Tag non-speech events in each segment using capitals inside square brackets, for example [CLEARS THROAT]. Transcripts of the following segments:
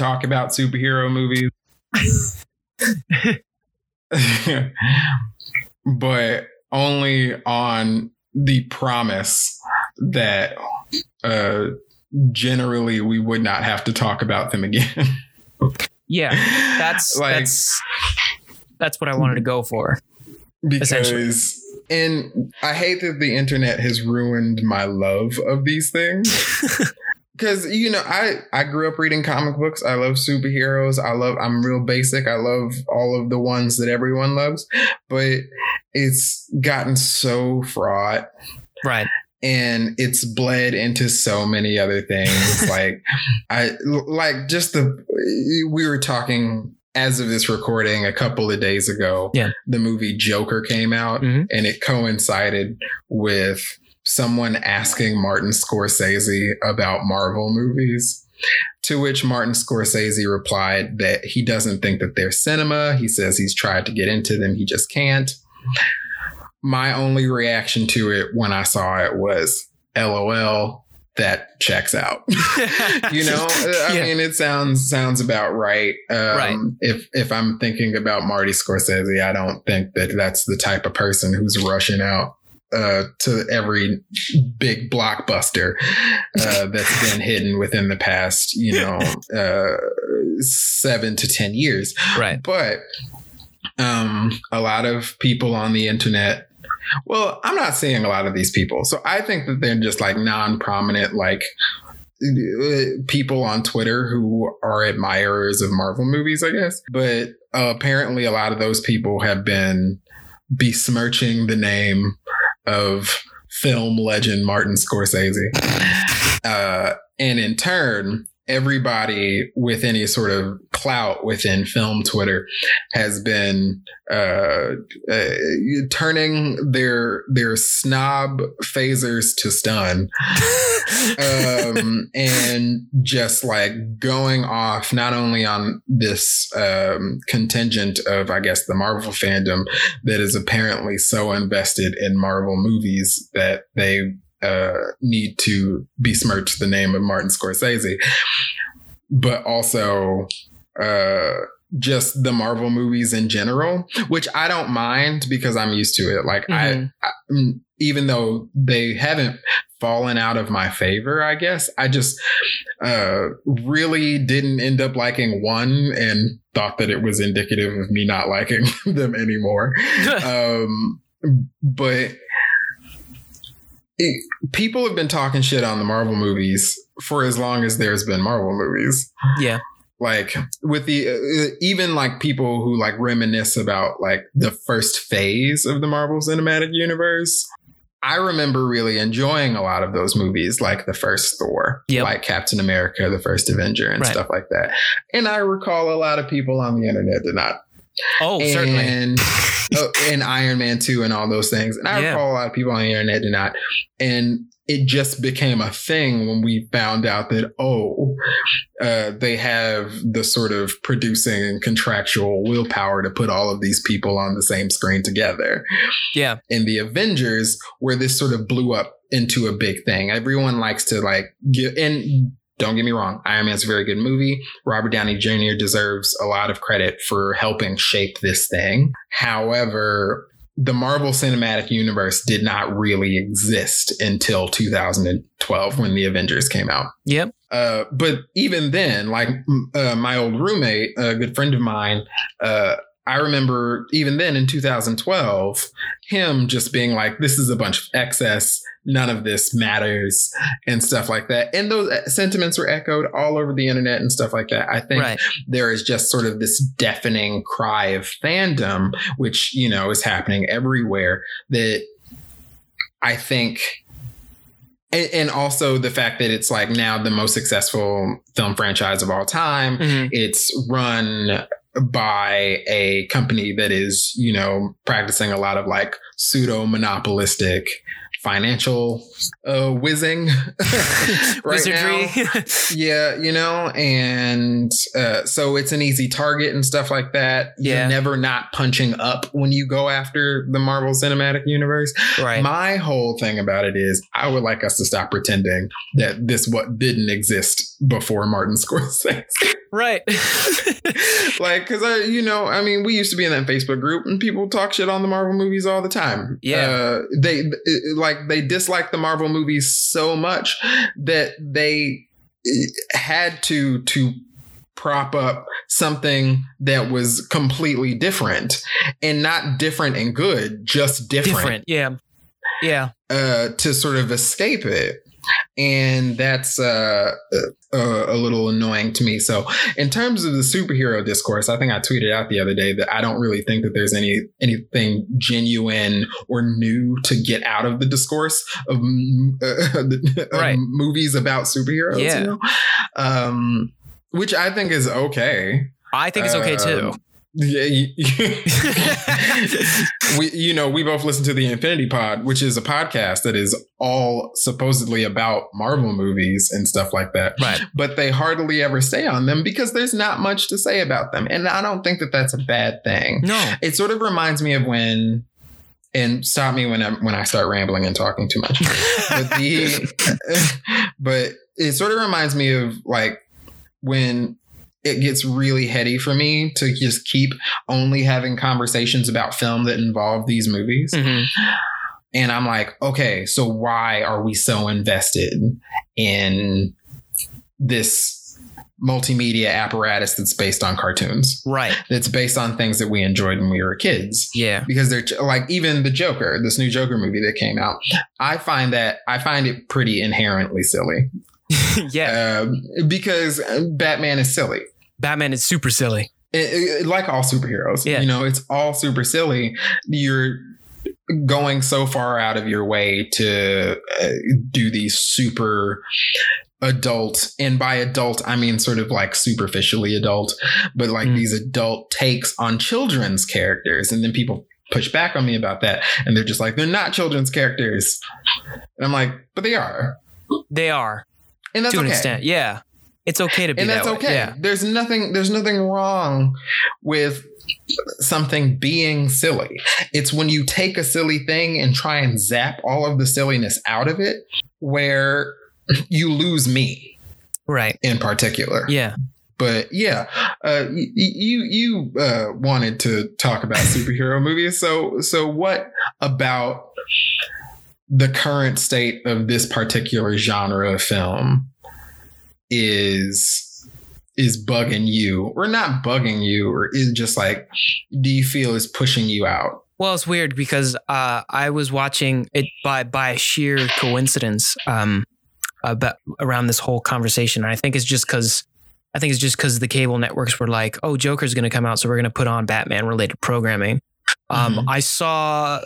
I I am willing to talk about superhero movies. [LAUGHS] but only on the promise that uh, generally we would not have to talk about them again. [LAUGHS] yeah, that's [LAUGHS] like, that's that's what I wanted to go for. Because and I hate that the internet has ruined my love of these things. Cause you know, I I grew up reading comic books. I love superheroes. I love I'm real basic. I love all of the ones that everyone loves. But it's gotten so fraught. Right and it's bled into so many other things [LAUGHS] like i like just the we were talking as of this recording a couple of days ago yeah. the movie joker came out mm-hmm. and it coincided with someone asking martin scorsese about marvel movies to which Martin Scorsese replied that he doesn't think that they're cinema. He says he's tried to get into them, he just can't my only reaction to it when I saw it was LOL. That checks out. [LAUGHS] you know, [LAUGHS] I yeah. mean, it sounds sounds about right. Um, right. If if I'm thinking about Marty Scorsese, I don't think that that's the type of person who's rushing out uh, to every big blockbuster uh, [LAUGHS] that's been hidden within the past, you know, [LAUGHS] uh, seven to ten years. Right. But um, a lot of people on the internet well, I'm not seeing a lot of these people. So I think that they're just like non prominent, like people on Twitter who are admirers of Marvel movies, I guess. But uh, apparently, a lot of those people have been besmirching the name of film legend Martin Scorsese. Uh, and in turn, everybody with any sort of clout within film Twitter has been uh, uh, turning their their snob phasers to stun, [LAUGHS] um, and just like going off not only on this um, contingent of I guess the Marvel fandom that is apparently so invested in Marvel movies that they uh, need to besmirch the name of Martin Scorsese, but also uh, just the Marvel movies in general, which I don't mind because I'm used to it. Like mm-hmm. I, I, mm, even though they haven't fallen out of my favor, I guess I just uh, really didn't end up liking one and thought that it was indicative of me not liking [LAUGHS] them anymore. [LAUGHS] um, but it, people have been talking shit on the Marvel movies for as long as there's been Marvel movies. Yeah. Like with the uh, even like people who like reminisce about like the first phase of the Marvel Cinematic Universe. I remember really enjoying a lot of those movies, like the first Thor, yep. like Captain America, the first Avenger, and right. stuff like that. And I recall a lot of people on the internet did not Oh, and, certainly. [LAUGHS] uh, and Iron Man 2 and all those things. And I yeah. recall a lot of people on the internet did not. And it just became a thing when we found out that, oh, uh, they have the sort of producing and contractual willpower to put all of these people on the same screen together. Yeah. In the Avengers, where this sort of blew up into a big thing. Everyone likes to like get, and don't get me wrong, Iron Man's a very good movie. Robert Downey Jr. deserves a lot of credit for helping shape this thing. However, the Marvel Cinematic Universe did not really exist until 2012 when the Avengers came out. Yep. Uh, but even then, like uh, my old roommate, a good friend of mine, uh, I remember even then in 2012, him just being like, this is a bunch of excess. None of this matters and stuff like that. And those uh, sentiments were echoed all over the internet and stuff like that. I think right. there is just sort of this deafening cry of fandom, which, you know, is happening everywhere that I think and, also the fact that it's like now the most successful film franchise of all time. Mm-hmm. It's run by a company that is, you know, practicing a lot of like pseudo monopolistic financial uh, whizzing [LAUGHS] right Wizardry. now. [LAUGHS] yeah, you know, and uh, so it's an easy target and stuff like that. Yeah. You're never not punching up when you go after the Marvel Cinematic Universe. Right. My whole thing about it is I would like us to stop pretending that this what didn't exist before Martin [LAUGHS] Scorsese. Right. like, cause I, you know, I mean, we used to be in that Facebook group and people talk shit on the Marvel movies all the time. Yeah. Uh, they, like, they dislike the Marvel movies so much that they eh, had to, to, prop up something that was completely different and not different and good just different, different yeah. Yeah. Uh to sort of escape it and that's uh, uh, a little annoying to me. So, in terms of the superhero discourse, I think I tweeted out the other day that I don't really think that there's any anything genuine or new to get out of the discourse of, uh, [LAUGHS] right. movies about superheroes. Yeah. You know? um, which I think is okay. I think it's okay too. Um, yeah, [LAUGHS] [LAUGHS] we you know we both listen to the Infinity Pod, which is a podcast that is all supposedly about Marvel movies and stuff like that. Right. But they hardly ever say on them because there's not much to say about them, and I don't think that that's a bad thing. No, it sort of reminds me of when. And stop me when I when I start rambling and talking too much. but the [LAUGHS] but it sort of reminds me of like when it gets really heady for me to just keep only having conversations about film that involve these movies. Mm-hmm. And I'm like, okay, so why are we so invested in this multimedia apparatus that's based on cartoons? Right. That's based on things that we enjoyed when we were kids. Yeah. Because they're like even the Joker, this new Joker movie that came out. I find that I find it pretty inherently silly. [LAUGHS] yeah. Um, because Batman is silly. Batman is super silly. It, it, like all superheroes, yeah. you know, it's all super silly. You're going so far out of your way to uh, do these super adult and by adult i mean sort of like superficially adult but like mm. these adult takes on children's characters and then people push back on me about that and they're just like they're not children's characters and i'm like but they are they are and that's to okay. an extent yeah it's okay to be and that's that okay. Yeah. There's nothing. There's nothing wrong with something being silly. It's when you take a silly thing and try and zap all of the silliness out of it, where you lose me, right? In particular, yeah. But yeah, uh, you you uh, wanted to talk about [LAUGHS] superhero movies. So so what about the current state of this particular genre of film is is bugging you or not bugging you or is just like do you feel is pushing you out? Well it's weird because uh, i was watching it by by sheer coincidence um about around this whole conversation. And i think it's just because i think it's just because the cable networks were like oh joker's going to come out so we're going to put on batman related programming. Um mm-hmm. i saw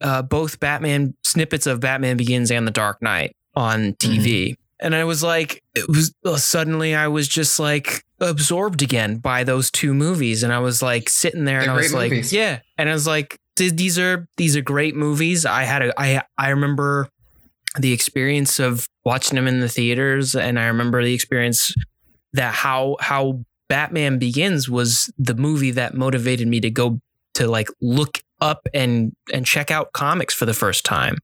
uh, both batman snippets of batman begins and the dark knight on tv mm-hmm and I was like, it was uh, suddenly I was just like absorbed again by those two movies, and I was like sitting there, They're and I was like, movies. yeah, and I was like, these are these are great movies. I had a I I remember the experience of watching them in the theaters, and I remember the experience that how how Batman Begins was the movie that motivated me to go to like look up and and check out comics for the first time.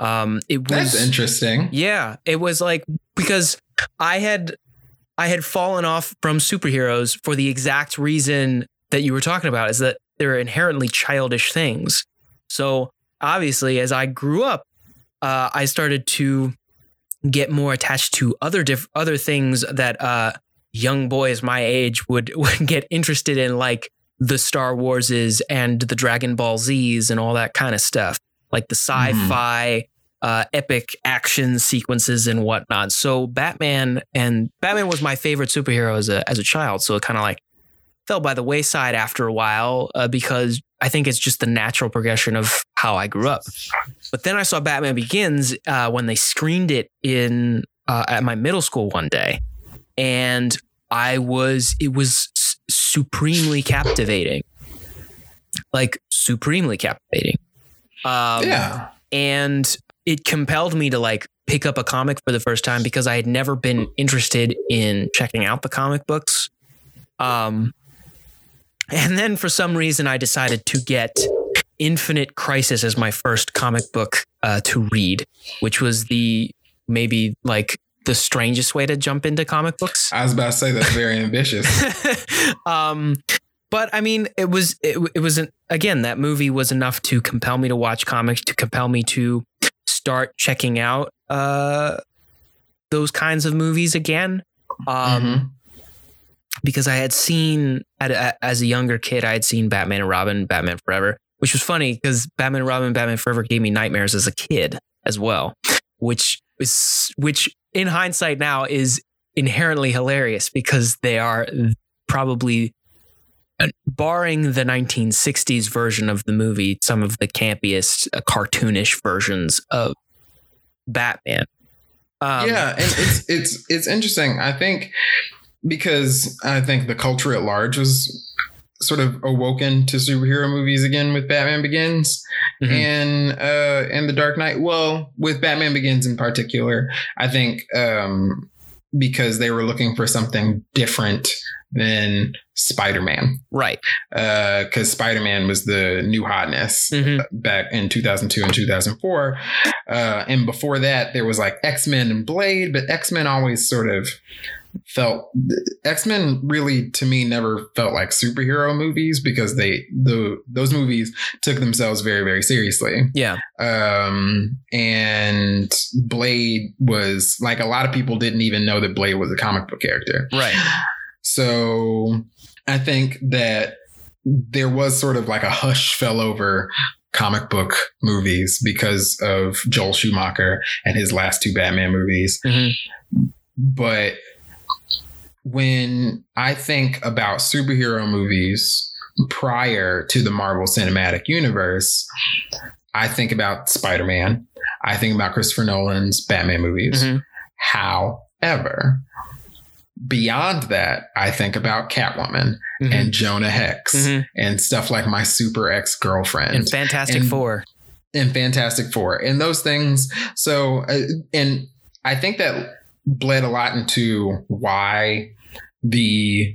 Um, it was That's interesting. Yeah, it was like because I had I had fallen off from superheroes for the exact reason that you were talking about is that they're inherently childish things. So obviously, as I grew up, uh, I started to get more attached to other diff- other things that uh, young boys my age would [LAUGHS] would get interested in, like the Star Warses and the Dragon Ball Zs and all that kind of stuff like the mm-hmm. sci-fi mm-hmm. uh, epic action sequences and whatnot. So Batman and Batman was my favorite superhero as a as a child. So it kind of like fell by the wayside after a while uh, because I think it's just the natural progression of how I grew up. But then I saw Batman Begins uh, when they screened it in uh, at my middle school one day, and I was it was supremely captivating, like supremely captivating Um, yeah. and it compelled me to like pick up a comic for the first time because I had never been interested in checking out the comic books. Um, and then for some reason, I decided to get Infinite Crisis as my first comic book uh, to read, which was the maybe like the strangest way to jump into comic books. I was about to say that's very [LAUGHS] ambitious. um, but I mean, it was it, it was an, again that movie was enough to compel me to watch comics, to compel me to start checking out uh, those kinds of movies again. Um, Mhm. because I had seen as a younger kid, I had seen Batman and Robin, Batman Forever, which was funny because Batman and Robin, Batman Forever gave me nightmares as a kid as well, which is which in hindsight now is inherently hilarious because they are probably barring the 1960s version of the movie, some of the campiest uh, cartoonish versions of Batman. Um, yeah, and it's [LAUGHS] it's it's interesting. I think because I think the culture at large was sort of awoken to superhero movies again with Batman Begins Mhm. and uh and The Dark Knight. Well, with Batman Begins in particular, I think um because they were looking for something different than Spider-Man. right. Uh cuz Spider-Man was the new hotness Mhm. back in 2002 and 2004. Uh, and before that, there was like X Men and Blade, but X Men always sort of felt X Men really to me never felt like superhero movies because they the those movies took themselves very very seriously. Yeah. Um, and Blade was like a lot of people didn't even know that Blade was a comic book character. Right. So I think that there was sort of like a hush fell over comic book movies because of Joel Schumacher and his last two Batman movies. Mhm. But when I think about superhero movies prior to the Marvel Cinematic Universe, I think about Spider Man. I think about Christopher Nolan's Batman movies. Mhm. However, beyond that, I think about Catwoman Mhm. and Jonah Hex Mhm. and stuff like My Super Ex Girlfriend and Fantastic and- Four. and Fantastic Four and those things. So, uh, and I think that bled a lot into why the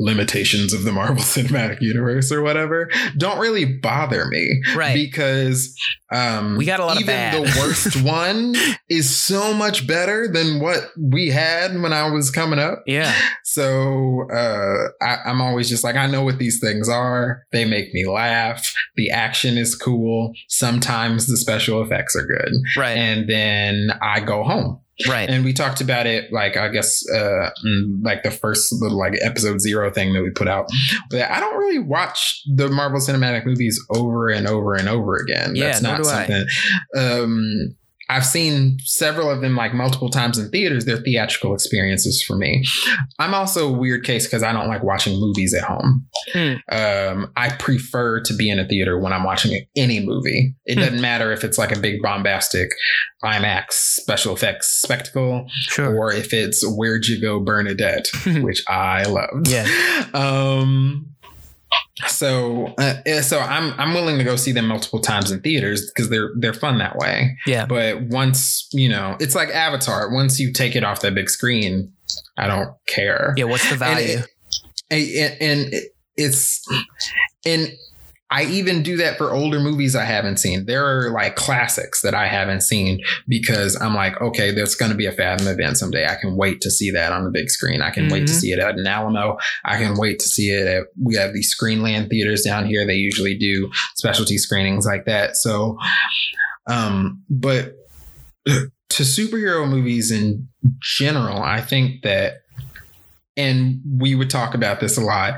limitations of the Marvel [LAUGHS] Cinematic Universe or whatever don't really bother me Right. because um We got a lot of even bad. the worst [LAUGHS] one is so much better than what we had when I was coming up. yeah. So uh, I, I'm always just like, I know what these things are. They make me laugh. The action is cool. Sometimes the special effects are good. Right. And then I go home. Right. And we talked about it, like, I guess, uh, mm, like the first little, like, episode zero thing that we put out. But I don't really watch the Marvel Cinematic movies over and over and over again. Yeah, That's not do I. something. Um, I've seen several of them like multiple times in theaters. They're theatrical experiences for me. I'm also a weird case because I don't like watching movies at home. Hmm. Um, I prefer to be in a theater when I'm watching any movie. It Hmm. doesn't matter if it's like a big bombastic IMAX special effects spectacle sure. or if it's Where'd You Go Bernadette, [LAUGHS] which I loved. Yeah. Um so uh, so I'm I'm willing to go see them multiple times in theaters because they're they're fun that way. Yeah. But once, you know, it's like Avatar. Once you take it off that big screen, I don't care. Yeah. What's the value? And, and, and it- it's and I even do that for older movies I haven't seen. There are like classics that I haven't seen because I'm like, okay, there's going to be a Fathom event someday. I can wait to see that on the big screen. I can wait to Mhm. see it at an Alamo. I can wait to see it at, we have these Screenland theaters down here. They usually do specialty screenings like that. So, um, but [CLEARS THROAT] to superhero movies in general, I think that, and we would talk about this a lot,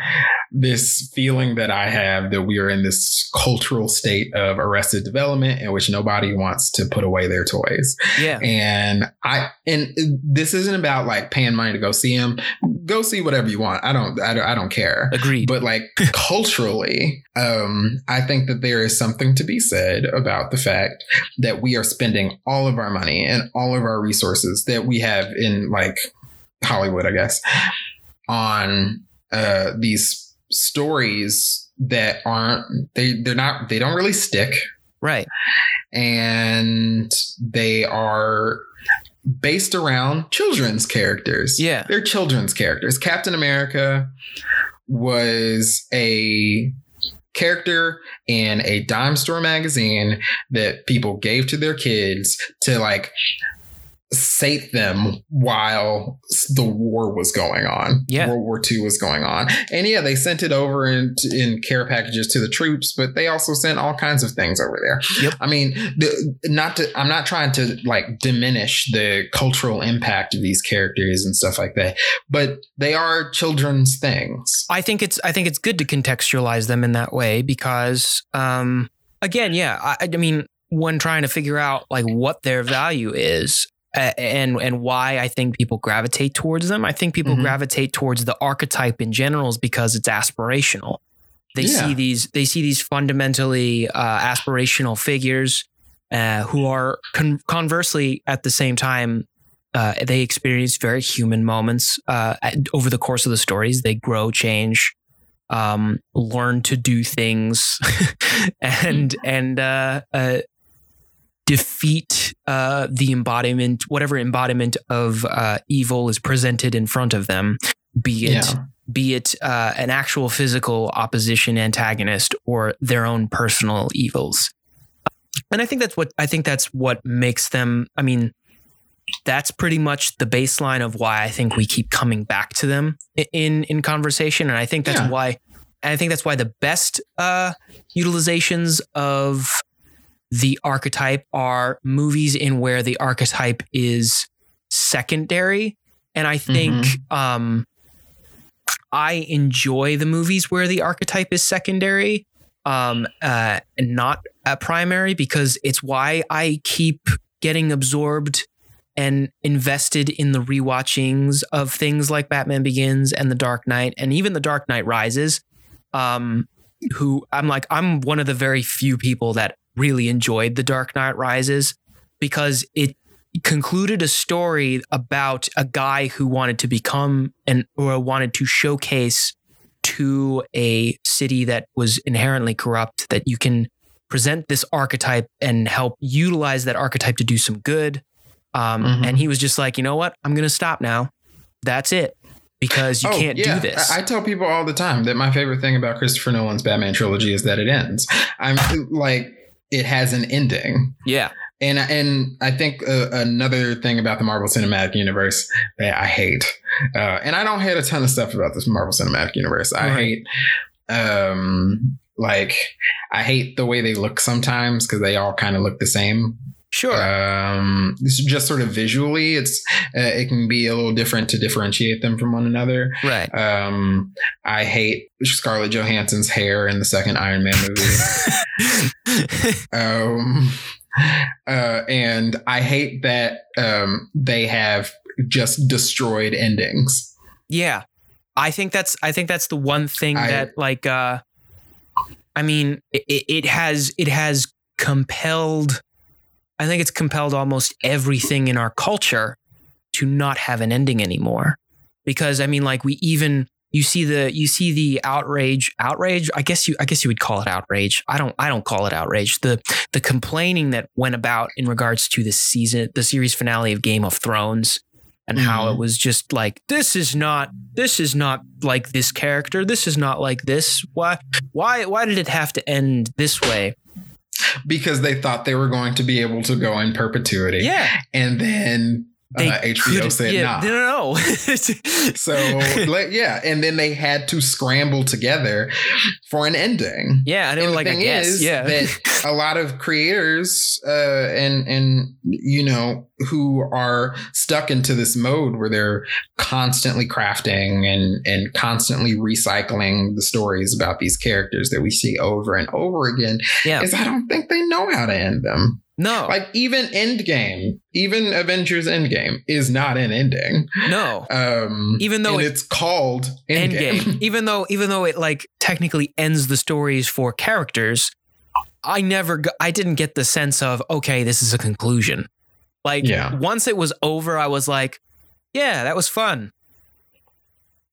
this feeling that I have that we are in this cultural state of arrested development in which nobody wants to put away their toys. yeah. And I, and this isn't about like paying money to go see them. Go see whatever you want. I don't, I don't, I don't care Agreed. but like [LAUGHS] culturally um i think that there is something to be said about the fact that we are spending all of our money and all of our resources that we have in like hollywood i guess on uh these stories that aren't they they're not they don't really stick Right. and they are based around children's characters. Yeah. They're children's characters. Captain America was a character in a dime store magazine that people gave to their kids to like sate them while the war was going on. Yeah. World War II was going on. And yeah, they sent it over in, in care packages to the troops, but they also sent all kinds of things over there. Yep. I mean, the, not to, I'm not trying to like diminish the cultural impact of these characters and stuff like that, but they are children's things. I think it's I think it's good to contextualize them in that way because um again, yeah, I, I mean when trying to figure out like what their value is and and why I think people gravitate towards them, I think people Mhm. gravitate towards the archetype in general is because it's aspirational. They Yeah. see these they see these fundamentally uh, aspirational figures uh, who are con- conversely at the same time uh, they experience very human moments uh, at- over the course of the stories. They grow, change, um, learn to do things, [LAUGHS] and and uh, uh, defeat uh, the embodiment, whatever embodiment of uh, evil is presented in front of them, be it Yeah. be it uh, an actual physical opposition antagonist or their own personal evils. And I think that's what I think that's what makes them. I mean, that's pretty much the baseline of why I think we keep coming back to them in in conversation, and I think that's Yeah. why. And I think that's why the best uh, utilizations of the archetype are movies in where the archetype is secondary, and I think um, I enjoy the movies where the archetype is secondary, um, uh, and not a primary, because it's why I keep getting absorbed and invested in the rewatchings of things like Batman Begins and The Dark Knight, and even The Dark Knight Rises. Um, who I'm like, I'm one of the very few people that really enjoyed The Dark Knight Rises because it concluded a story about a guy who wanted to become and or wanted to showcase to a city that was inherently corrupt that you can present this archetype and help utilize that archetype to do some good. Um, Mhm. And he was just like, you know what? I'm going to stop now. That's it. Because you Oh, can't yeah. do this. I, I tell people all the time that my favorite thing about Christopher Nolan's Batman trilogy is that it ends. I'm like, it has an ending. yeah. And and I think uh, another thing about the Marvel Cinematic Universe that I hate, uh, and I don't hate a ton of stuff about this Marvel Cinematic Universe. I Right. hate, um, like I hate the way they look sometimes because they all kind of look the same. Sure. Um, this is just sort of visually, it's uh, it can be a little different to differentiate them from one another. right. Um, I hate Scarlett Johansson's hair in the second Iron Man movie. [LAUGHS] um, uh, and I hate that um, they have just destroyed endings. Yeah. I think that's I think that's the one thing I- that like uh I mean it, it has it has compelled I think it's compelled almost everything in our culture to not have an ending anymore. Because I mean like we even you see the you see the outrage outrage I guess you I guess you would call it outrage. I don't I don't call it outrage. The the complaining that went about in regards to the season the series finale of Game of Thrones and how Mhm. it was just like this is not this is not like this character this is not like this why why why did it have to end this way Because they thought they were going to be able to go in perpetuity. yeah And then they uh, HBO said, yeah, nah. no no no [LAUGHS] [LAUGHS] So, like, yeah. And then they had to scramble together for an ending. yeah and And the like thing guess is yeah that [LAUGHS] a lot of creators uh, and and you know who are stuck into this mode where they're constantly crafting and and constantly recycling the stories about these characters that we see over and over again Yeah. is I don't think they know how to end them. No Like even Endgame, even Avengers Endgame is not an ending. no Um, Even though it- it's called Endgame. Endgame [LAUGHS] even though even though it like technically ends the stories for characters I never I didn't get the sense of okay this is a conclusion like Yeah. once it was over I was like yeah that was fun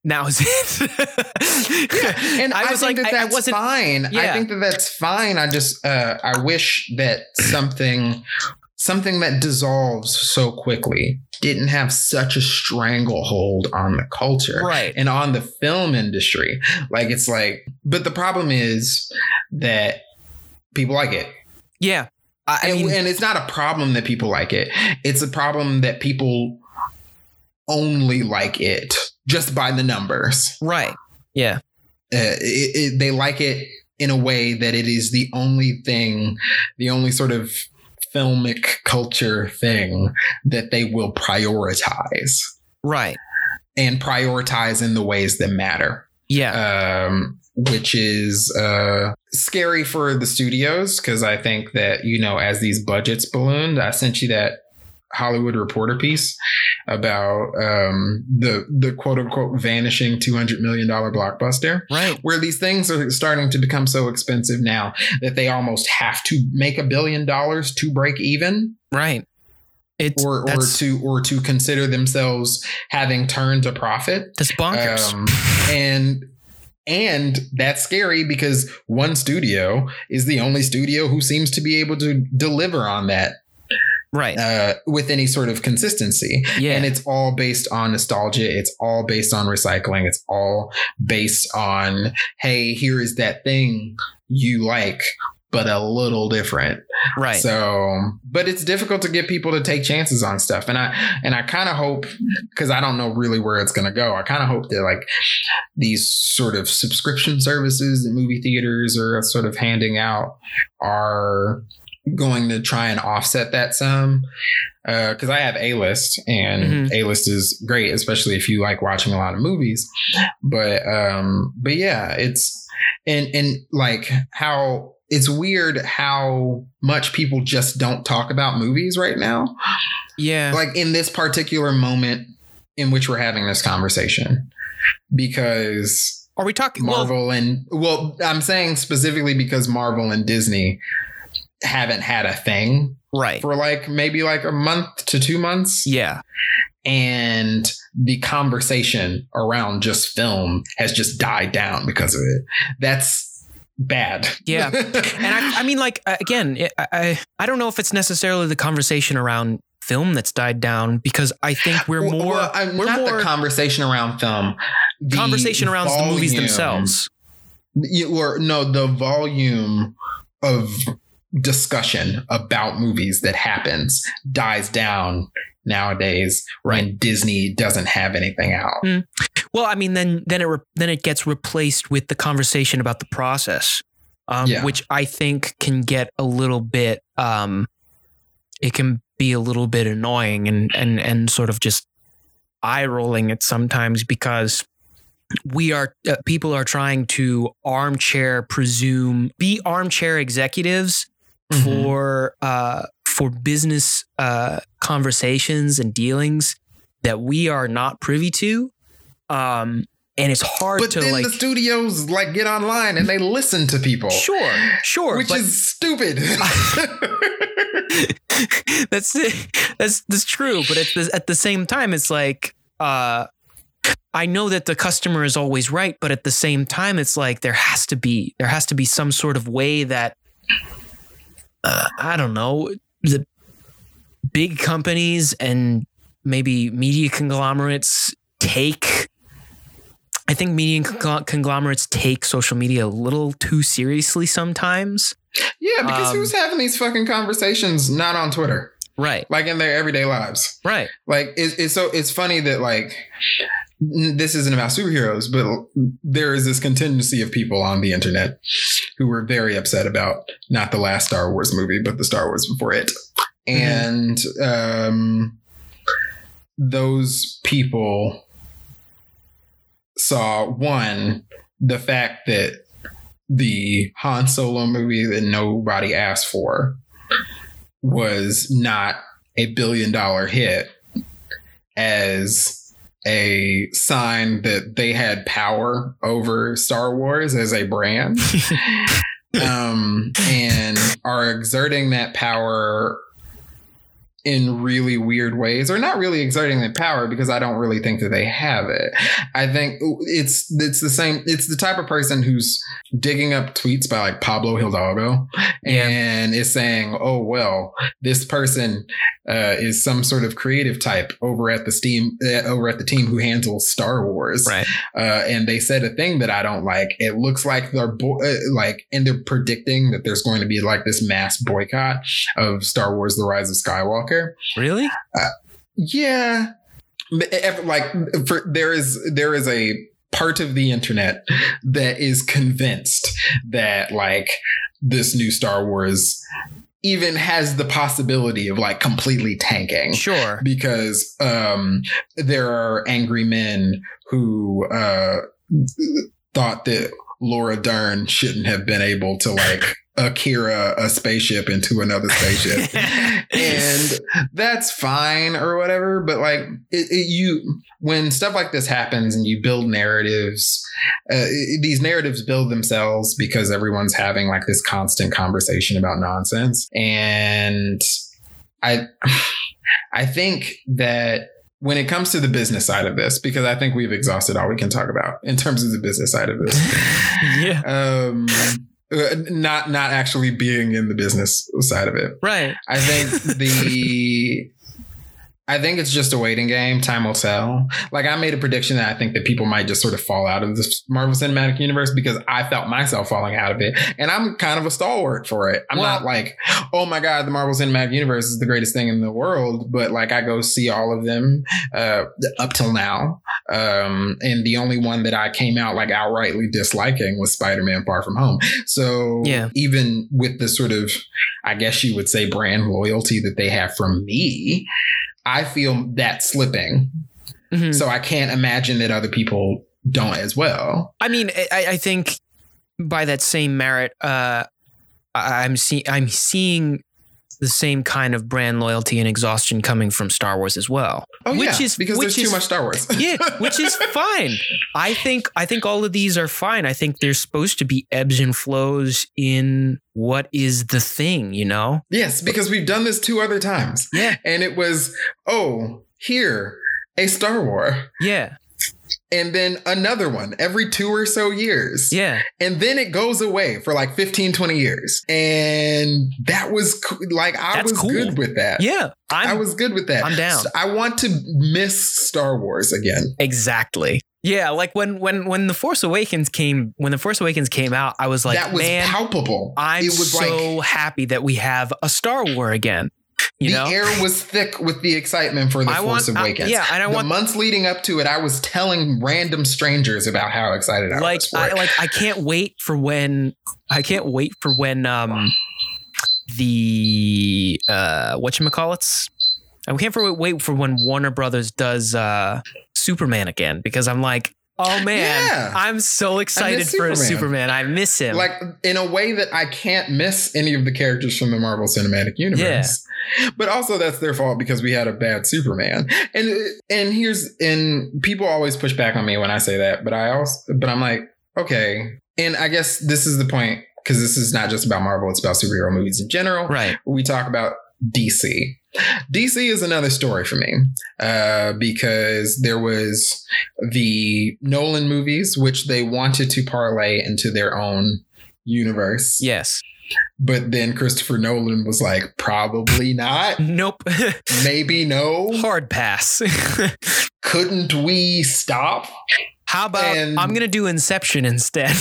now is it. [LAUGHS] yeah, and I, I was think like, that I- I that's wasn't- fine. I think that that's fine. I just, uh, I wish that something, something that dissolves so quickly didn't have such a stranglehold on the culture right. and on the film industry. Like it's like, but the problem is that people like it. Yeah. I, I and, and it's not a problem that people like it. It's a problem that people only like it just by the numbers. right. Yeah. Uh, it, it, they like it in a way that it is the only thing, the only sort of filmic culture thing that they will prioritize Right. and prioritize in the ways that matter. Yeah. um, which is uh, scary for the studios because I think that you know as these budgets ballooned, I sent you that Hollywood Reporter piece about um, the the quote unquote vanishing two hundred million dollar blockbuster, right. where these things are starting to become so expensive now that they almost have to make a billion dollars to break even Right. It's or or to or to consider themselves having turned a profit. that's bonkers. Um, and and that's scary because one studio is the only studio who seems to be able to deliver on that right. uh, with any sort of consistency. yeah. And it's all based on nostalgia. It's all based on recycling. It's all based on, hey, here is that thing you like, but a little different. right. So, but it's difficult to get people to take chances on stuff, and I and I kind of hope because I don't know really where it's going to go. I kind of hope that like these sort of subscription services that movie theaters are sort of handing out are going to try and offset that some. Uh because I have A list, and A list is great, especially if you like watching a lot of movies. But um, but yeah, it's and and like how it's weird how much people just don't talk about movies right now. yeah. Like in this particular moment in which we're having this conversation. Because Are we talking? Well, Marvel and well, I'm saying specifically because Marvel and Disney haven't had a thing right. for like maybe like a month to two months. Yeah. And the conversation around just film has just died down because of it. That's bad. Yeah. [LAUGHS] And I, I mean, like uh, again, I, I I don't know if it's necessarily the conversation around film that's died down because I think we're more well, I'm we're not more the conversation around film. The conversation around the movies themselves. You- Or no, the volume of discussion about movies that happens dies down nowadays when Disney doesn't have anything out. Well, I mean, then then it re- then it gets replaced with the conversation about the process, um, Yeah. which I think can get a little bit. Um, it can be a little bit annoying and and and sort of just eye rolling at sometimes because we are uh, people are trying to armchair presume be armchair executives Mhm. for uh, for business uh, conversations and dealings that we are not privy to. Um, and it's hard But to then like. the studios like get online and they listen to people. Sure, sure, Which is stupid. [LAUGHS] [LAUGHS] that's that's that's true. But at the at the same time, it's like uh, I know that the customer is always right, but at the same time, it's like there has to be there has to be some sort of way that uh, I don't know the big companies and maybe media conglomerates take. I think media conglomerates take social media a little too seriously sometimes. yeah, because Um, who's having these fucking conversations not on Twitter? Right, Like in their everyday lives. right. like it's, it's so it's funny that like this isn't about superheroes but there is this contingency of people on the internet who were very upset about not the last star wars movie but the star wars before it. And um those people saw one the fact that the Han Solo movie that nobody asked for was not a billion dollar hit as a sign that they had power over Star Wars as a brand. [LAUGHS] Um, and are exerting that power in really weird ways or not really exerting their power because I don't really think that they have it. I think it's it's the same it's the type of person who's digging up tweets by like Pablo Hidalgo Yeah. and is saying, "Oh well, this person uh, is some sort of creative type over at the Steam uh, over at the team who handles Star Wars." Right. Uh, and they said a thing that I don't like. It looks like they're bo- uh, like, and they're predicting that there's going to be like this mass boycott of Star Wars: The Rise of Skywalker. Really? Yeah, If- like for there is there is a part of the internet that is convinced that like this new Star Wars even has the possibility of like completely tanking Sure. because um, there are angry men who uh, thought that Laura Dern shouldn't have been able to like Akira a spaceship into another spaceship. [LAUGHS] and that's fine or whatever but like it, it, you when stuff like this happens and you build narratives uh, it- these narratives build themselves because everyone's having like this constant conversation about nonsense and i [SIGHS] i think that when it comes to the business side of this because i think we've exhausted all we can talk about in terms of the business side of this [LAUGHS] yeah. um not not actually being in the business side of it Right. I think the [LAUGHS] I think it's just a waiting game. Time will tell. Like I made a prediction that I think that people might just sort of fall out of the Marvel Cinematic Universe because I felt myself falling out of it, and I'm kind of a stalwart for it. I'm Well- not like, oh my god, the Marvel Cinematic Universe is the greatest thing in the world, but like I go see all of them uh, up till now, um, and the only one that I came out like outrightly disliking was Spider-Man: Far From Home. So Yeah. even with the sort of I guess you would say brand loyalty that they have from me, I feel that slipping. Mhm. So I can't imagine that other people don't as well. I mean, I, I think by that same merit, uh, I'm see I'm seeing the same kind of brand loyalty and exhaustion coming from Star Wars as well. Oh Which yeah, is- because which there's too much Star Wars. [LAUGHS] Yeah, which is [LAUGHS] fine. I think I think all of these are fine. I think there's supposed to be ebbs and flows in what is the thing, you know? yes, because we've done this two other times, Yeah. and it was oh here a Star War, Yeah. And then another one every two or so years. Yeah. and then it goes away for like 15 20 years and that was co- like i That's was cool. good with that Yeah. I'm i was good with that I'm down. So I want to miss Star Wars again. exactly. Yeah, like when when when the Force Awakens came when the Force Awakens came out, I was like, that was man, palpable. I'm so like happy that we have a Star War again. You the know? air was thick with the excitement for the I Force want- I- Awakens. yeah, and I the want- months leading up to it, I was telling random strangers about how excited I like was for I it. like I can't wait for when I can't wait for when um the uh whatchamacallits I can't for wait for when Warner Brothers does uh Superman again because I'm like oh man Yeah. I'm so excited for Superman. Superman I miss him like in a way that I can't miss any of the characters from the Marvel Cinematic Universe. But also that's their fault because we had a bad Superman. And and here's and people always push back on me when I say that, but I also but I'm like, okay. And I guess this is the point because this is not just about Marvel, it's about superhero movies in general. right We talk about DC. DC is another story for me uh, because there was the Nolan movies, which they wanted to parlay into their own universe. yes But then Christopher Nolan was like, probably not. nope [LAUGHS] Maybe no. hard pass [LAUGHS] Couldn't we stop? How about And- I'm gonna do Inception instead [LAUGHS]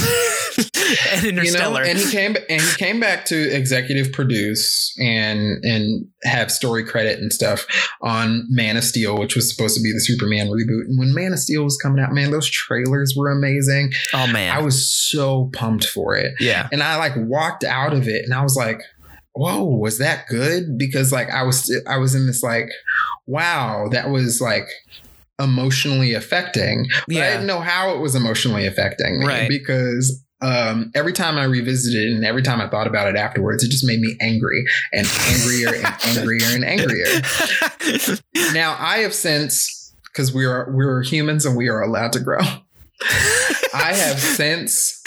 and You know, Interstellar and he came and he came back to executive produce and and have story credit and stuff on Man of Steel, which was supposed to be the Superman reboot. And when Man of Steel was coming out, man, those trailers were amazing. oh man I was so pumped for it. yeah And I like walked out of it and I was like, whoa, was that good? Because like I was I was in this like, wow, that was like emotionally affecting. But I didn't know how it was emotionally affecting me Right. because um, every time I revisited it and every time I thought about it afterwards, it just made me angry and angrier and [LAUGHS] angrier and angrier. [LAUGHS] Now I have since because we are we're humans and we are allowed to grow. I have [LAUGHS] since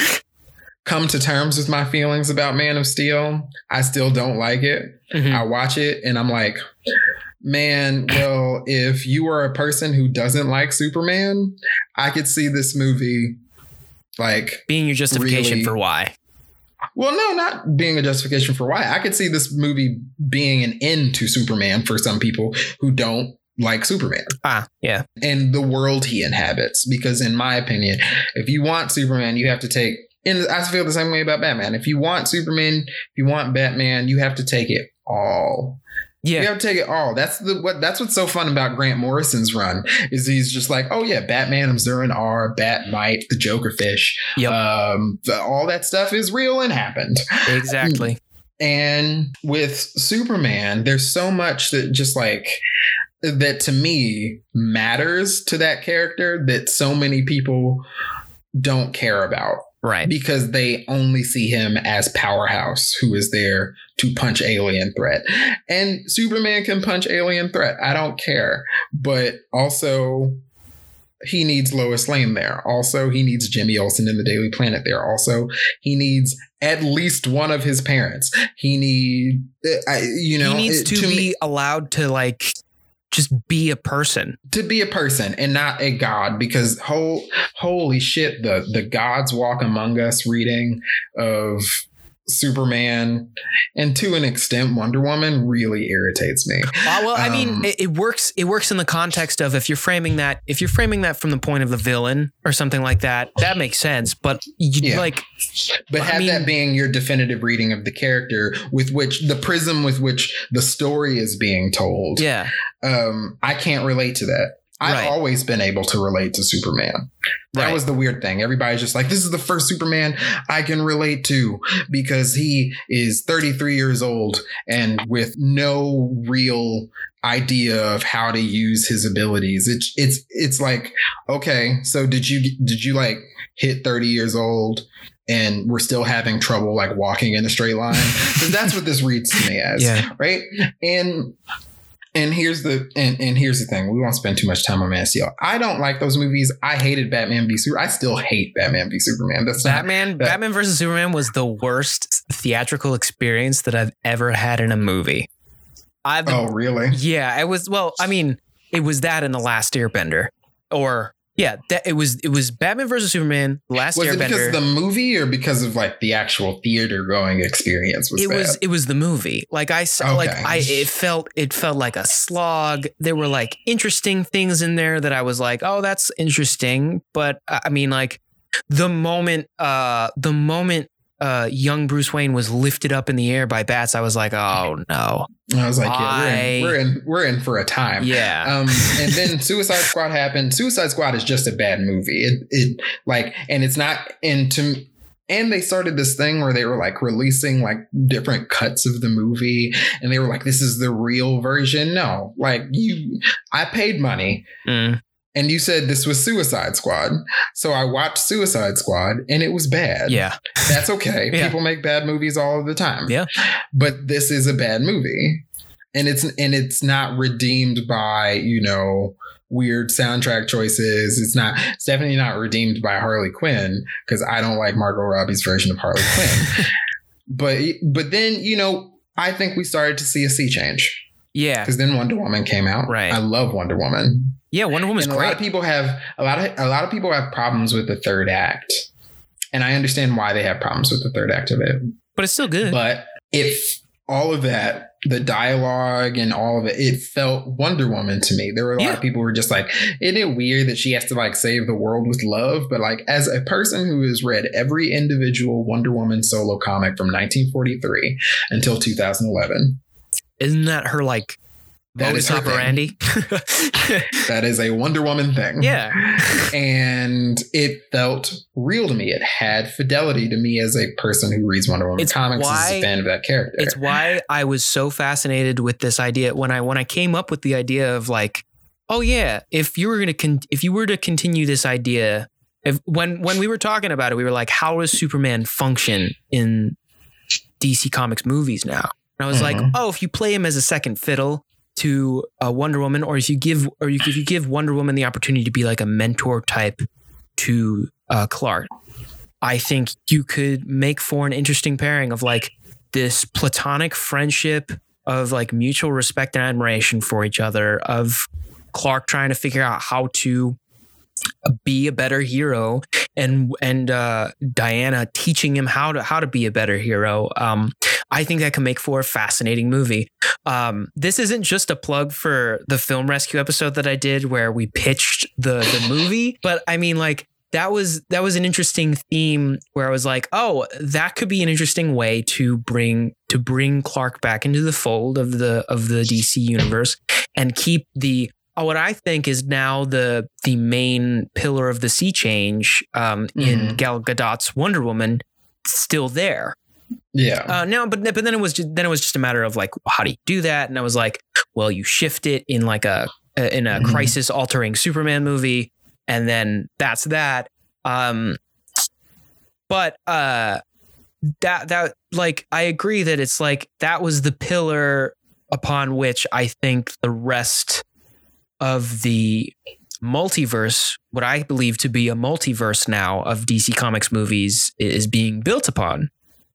come to terms with my feelings about Man of Steel. I still don't like it. Mhm. I watch it and I'm like, man, [LAUGHS] well, if you are a person who doesn't like Superman, I could see this movie like Being your justification Really- for why. well, no, not being a justification for why. I could see this movie being an end to Superman for some people who don't like Superman Ah, yeah. and the world he inhabits. Because, in my opinion, if you want Superman, you have to take. And I feel the same way about Batman. If you want Superman, if you want Batman, you have to take it all. Yeah. You have to take it all. That's the what. That's what's so fun about Grant Morrison's run is he's just like, oh yeah, Batman, of Zur-En-Arrh, Bat-Mite, the Joker Fish, Yep. um, all that stuff is real and happened. Exactly. [LAUGHS] And with Superman, there's so much that just like that to me matters to that character that so many people don't care about Right. because they only see him as powerhouse who is there to punch alien threat. And Superman can punch alien threat. I don't care. But also he needs Lois Lane there. Also, he needs Jimmy Olsen in the Daily Planet there. Also, he needs at least one of his parents. He need, uh, I, you know, he needs it- to, me- be allowed to like just be a person. to be a person and not a god because whole holy shit the the gods walk among us reading of Superman and to an extent Wonder Woman really irritates me. Uh, well, I mean, Um, it, it works. It works in the context of if you're framing that, if you're framing that from the point of the villain or something like that, that makes sense. But you Yeah. like, But I have mean- that being your definitive reading of the character with which the prism with which the story is being told. yeah, Um I can't relate to that. I've Right. always been able to relate to Superman. That Right. was the weird thing. Everybody's just like, this is the first Superman I can relate to because he is 33 years old and with no real idea of how to use his abilities. It's it's it's like, okay, so did you did you like hit 30 years old and we're still having trouble like walking in a straight line? [LAUGHS] that's what this reads to me as yeah, right? And and here's the and, and here's the thing. We won't spend too much time on Man Steel. I don't like those movies. I hated Batman v Super. I still hate Batman v Superman. That's not, Batman. that- Batman versus Superman was the worst theatrical experience that I've ever had in a movie. I've oh really? yeah, it was. Well, I mean, it was that in the Last Airbender, or yeah, that it was. It was Batman versus Superman, Last Was it because of the movie or because of like the actual theater going experience was it bad? was it was the movie like i saw like i it felt it felt like a slog there were like interesting things in there that i was like oh that's interesting but i I mean like the moment uh the moment uh young bruce wayne was lifted up in the air by bats i was like oh no I was like, yeah, we're, in, we're in we're in for a time. yeah Um, and then [LAUGHS] Suicide Squad happened. Suicide Squad is just a bad movie. It, it like, and it's not into. And they started this thing where they were like releasing like different cuts of the movie, and they were like, "This is the real version." No, like you, I paid money, Mm. And you said this was Suicide Squad, so I watched Suicide Squad, and it was bad. yeah That's okay. [LAUGHS] Yeah. People make bad movies all of the time. Yeah. But this is a bad movie. And it's and it's not redeemed by, you know, weird soundtrack choices. It's not it's definitely not redeemed by Harley Quinn because I don't like Margot Robbie's version of Harley Quinn. [LAUGHS] but but then, you know, I think we started to see a sea change yeah because then Wonder Woman came out. Right. I love Wonder Woman. Yeah wonder woman's and a lot of people have a lot of a lot of people have problems with the third act. And I understand why they have problems with the third act of it. but it's still good But if all of that, the dialogue and all of it, it felt Wonder Woman to me. There were a lot of people who were just like, isn't it weird that she has to like save the world with love? But like, as a person who has read every individual Wonder Woman solo comic from 1943 until 2011, isn't that her like that modus her operandi That is a Wonder Woman thing. yeah [LAUGHS] And it felt real to me. It had fidelity to me as a person who reads Wonder Woman It's comics as why- a fan of that character. it's why I was so fascinated with this idea when I when I came up with the idea of like, oh yeah, if you were gonna con- if you were to continue this idea, if when when we were talking about it, we were like, how does Superman function in DC Comics movies now? And I was like, Mhm. oh, if you play him as a second fiddle to a Wonder Woman, or if you give or you, if you give Wonder Woman the opportunity to be like a mentor type to uh, Clark. I think you could make for an interesting pairing of like this platonic friendship of like mutual respect and admiration for each other, of Clark trying to figure out how to be a better hero and and uh, Diana teaching him how to how to be a better hero. Um, I think that can make for a fascinating movie. Um, this isn't just a plug for the film rescue episode that I did where we pitched the the movie, but I mean like that was that was an interesting theme where I was like, oh, that could be an interesting way to bring to bring Clark back into the fold of the of the DC universe and keep the what I think is now the the main pillar of the sea change um, mm-hmm. in Gal Gadot's Wonder Woman still there. Yeah. Uh, no, but but then it was just, then it was just a matter of like how do you do that? And I was like, well, you shift it in like a in a mm-hmm. crisis altering Superman movie and then that's that. Um, but uh, that that like I agree that it's like that was the pillar upon which I think the rest of the multiverse, what I believe to be a multiverse now of DC Comics movies, is being built upon,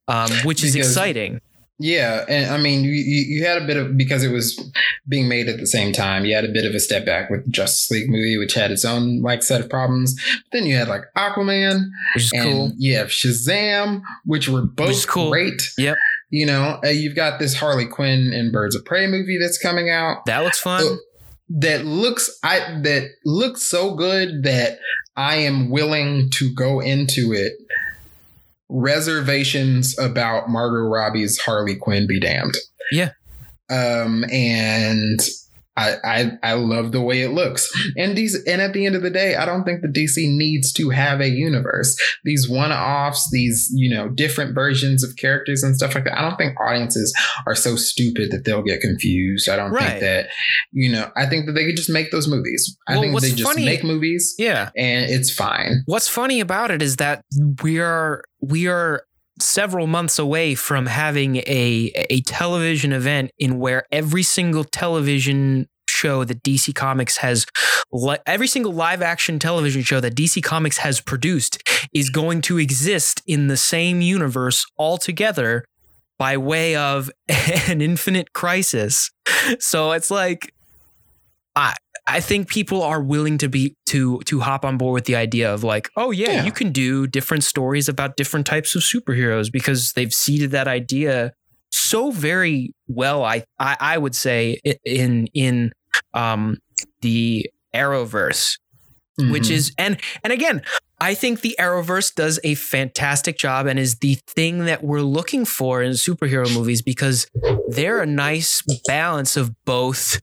um, [LAUGHS] which because, is exciting. Yeah, and I mean, you, you had a bit of because it was being made at the same time. You had a bit of a step back with the Justice League movie, which had its own like set of problems. But then you had like Aquaman, which is and cool. Yeah, Shazam, which were both which cool. great. Yep. You know, uh, you've got this Harley Quinn and Birds of Prey movie that's coming out. That looks fun. Uh, that looks I that looks so good that I am willing to go into it reservations about Margot Robbie's Harley Quinn be damned. Yeah. Um, and I, I I love the way it looks. And these and at the end of the day, I don't think the DC needs to have a universe. These one-offs, these, you know, different versions of characters and stuff like that. I don't think audiences are so stupid that they'll get confused. I don't right. think that, you know, I think that they could just make those movies. I well, think they just funny, make movies. Yeah. And it's fine. What's funny about it is that we are we are several months away from having a a television event in where every single television show that DC Comics has every single live action television show that DC Comics has produced is going to exist in the same universe altogether by way of [LAUGHS] an infinite crisis. So it's like I I think people are willing to be to to hop on board with the idea of like, oh yeah, yeah, you can do different stories about different types of superheroes because they've seeded that idea so very well. I I, I would say in in um, the Arrowverse, mm-hmm. which is and and again, I think the Arrowverse does a fantastic job and is the thing that we're looking for in superhero movies because they're a nice balance of both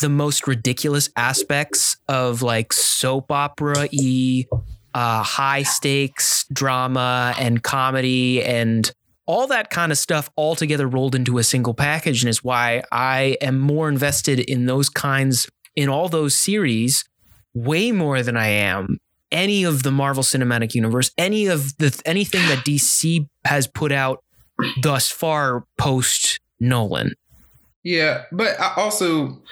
the most ridiculous aspects of like soap opera e uh, high stakes drama and comedy and all that kind of stuff all together rolled into a single package and is why I am more invested in those kinds in all those series way more than I am any of the Marvel Cinematic Universe, any of the anything that DC has put out thus far post Nolan. Yeah, but I also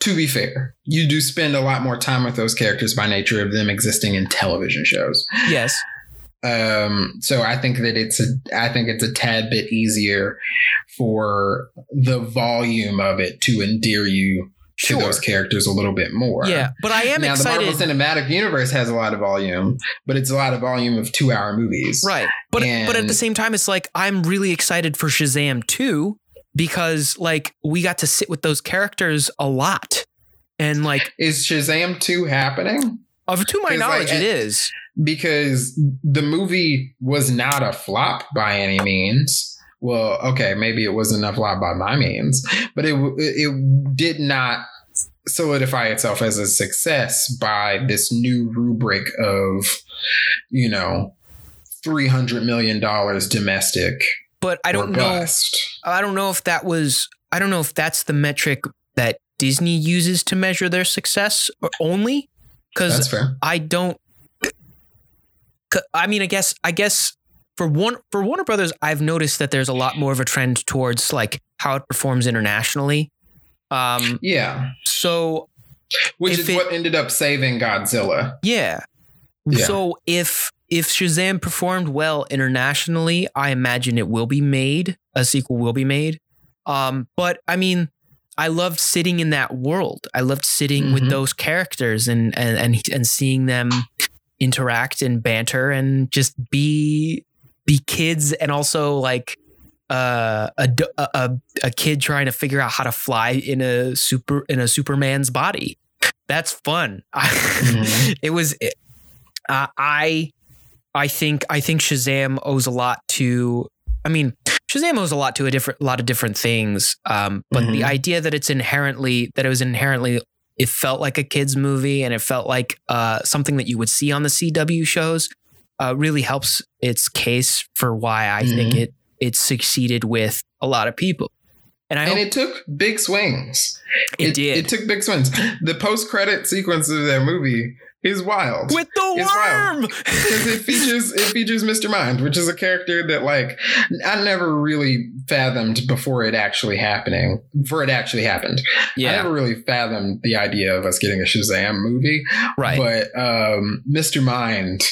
to be fair, you do spend a lot more time with those characters by nature of them existing in television shows. Yes. Um, so I think that it's a, I think it's a tad bit easier for the volume of it to endear you sure. to those characters a little bit more. Yeah, but I am now, excited. The Marvel Cinematic Universe has a lot of volume, but it's a lot of volume of two-hour movies, right? But and, but at the same time, it's like I'm really excited for Shazam too because like we got to sit with those characters a lot, and like is Shazam two happening? Of to my knowledge, like, it is because the movie was not a flop by any means. Well, okay, maybe it wasn't a flop by my means, but it it did not solidify itself as a success by this new rubric of, you know, three hundred million dollars domestic. But I don't know. I don't know if that was. I don't know if that's the metric that Disney uses to measure their success only because I don't I mean, I guess, I guess for one for Warner Brothers, I've noticed that there's a lot more of a trend towards like how it performs internationally. Um, yeah. So, which is it, what ended up saving Godzilla. Yeah. Yeah. So if if Shazam performed well internationally, I imagine it will be made. A sequel will be made. Um, but I mean, I loved sitting in that world. I loved sitting with Mhm. those characters and and and and seeing them interact and banter and just be be kids and also like uh, a, a a- kid trying to figure out how to fly in a super in a Superman's body. That's fun. [LAUGHS] Mhm. it was it- uh, I I think I think Shazam owes a lot to I mean Shazam owes a lot to a different lot of different things um but the Mhm. idea that it's inherently that it was inherently it felt like a kids movie and it felt like uh something that you would see on the CW shows uh really helps its case for why I think Mhm. it it succeeded with a lot of people. And I and it took big swings. it, did. It took big swings. The post credit sequence of that movie is wild. with the It's worm. [LAUGHS] because it features it features Mr. Mind, which is a character that like I never really fathomed before it actually happening. Before it actually happened, I never really fathomed the idea of us getting a Shazam movie. right. But um, Mr. Mind,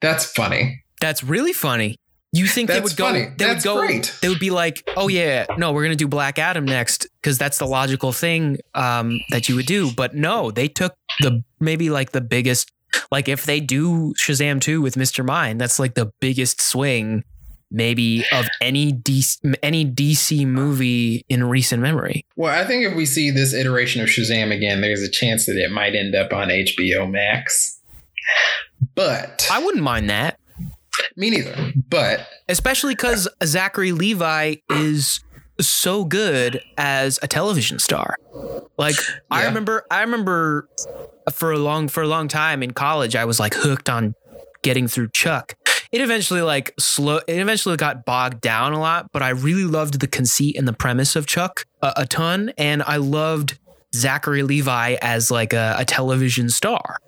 that's funny. That's really funny. You think they That's would go? funny. They That's would go. great. They would be like, "Oh yeah, no, we're gonna do Black Adam next because that's the logical thing um, that you would do." But no, they took the maybe like the biggest. Like if they do Shazam two with Mister Mind, that's like the biggest swing maybe of any DC, any DC movie in recent memory. Well, I think if we see this iteration of Shazam again, there's a chance that it might end up on HBO Max. But I wouldn't mind that. Me neither. But especially because Zachary Levi is so good as a television star. Like I remember, I remember for a long for a long time in college, I was like hooked on getting through Chuck. It eventually like slow. It eventually got bogged down a lot, but I really loved the conceit and the premise of Chuck a, a ton, and I loved Zachary Levi as like a, a television star.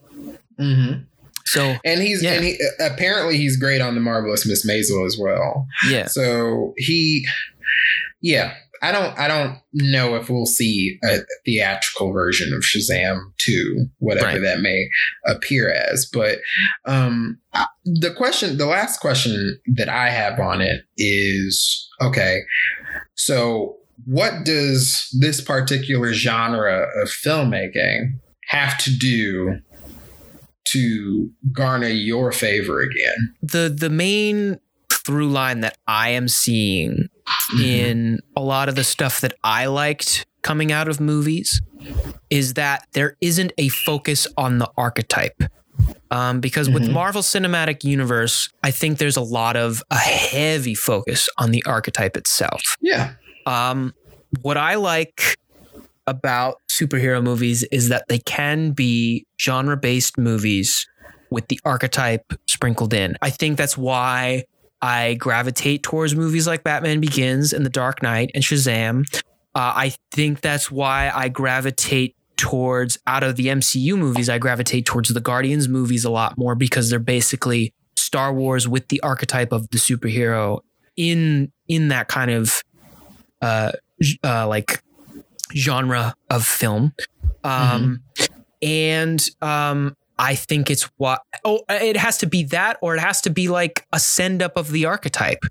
Mm-hmm. So and he's Yeah. and he apparently he's great on the marvelous Miss Maisel as well. yeah, So he, yeah, I don't, I don't know if we'll see a theatrical version of Shazam two, whatever Right. that may appear as. But um, the question, the last question that I have on it is, okay, so what does this particular genre of filmmaking have to do? To garner your favor again. the the main through line that I am seeing Mm-hmm. in a lot of the stuff that I liked coming out of movies is that there isn't a focus on the archetype. Um, because with Mhm. Marvel Cinematic Universe, I think there's a lot of a heavy focus on the archetype itself. yeah. Um, what I like about superhero movies is that they can be genre based movies with the archetype sprinkled in. I think that's why I gravitate towards movies like Batman Begins and The Dark Knight and Shazam. Uh, I think that's why I gravitate towards out of the MCU movies, I gravitate towards the Guardians movies a lot more because they're basically Star Wars with the archetype of the superhero in in that kind of uh, uh like genre of film. Um and um I think it's what oh it has to be that or it has to be like a send up of the archetype.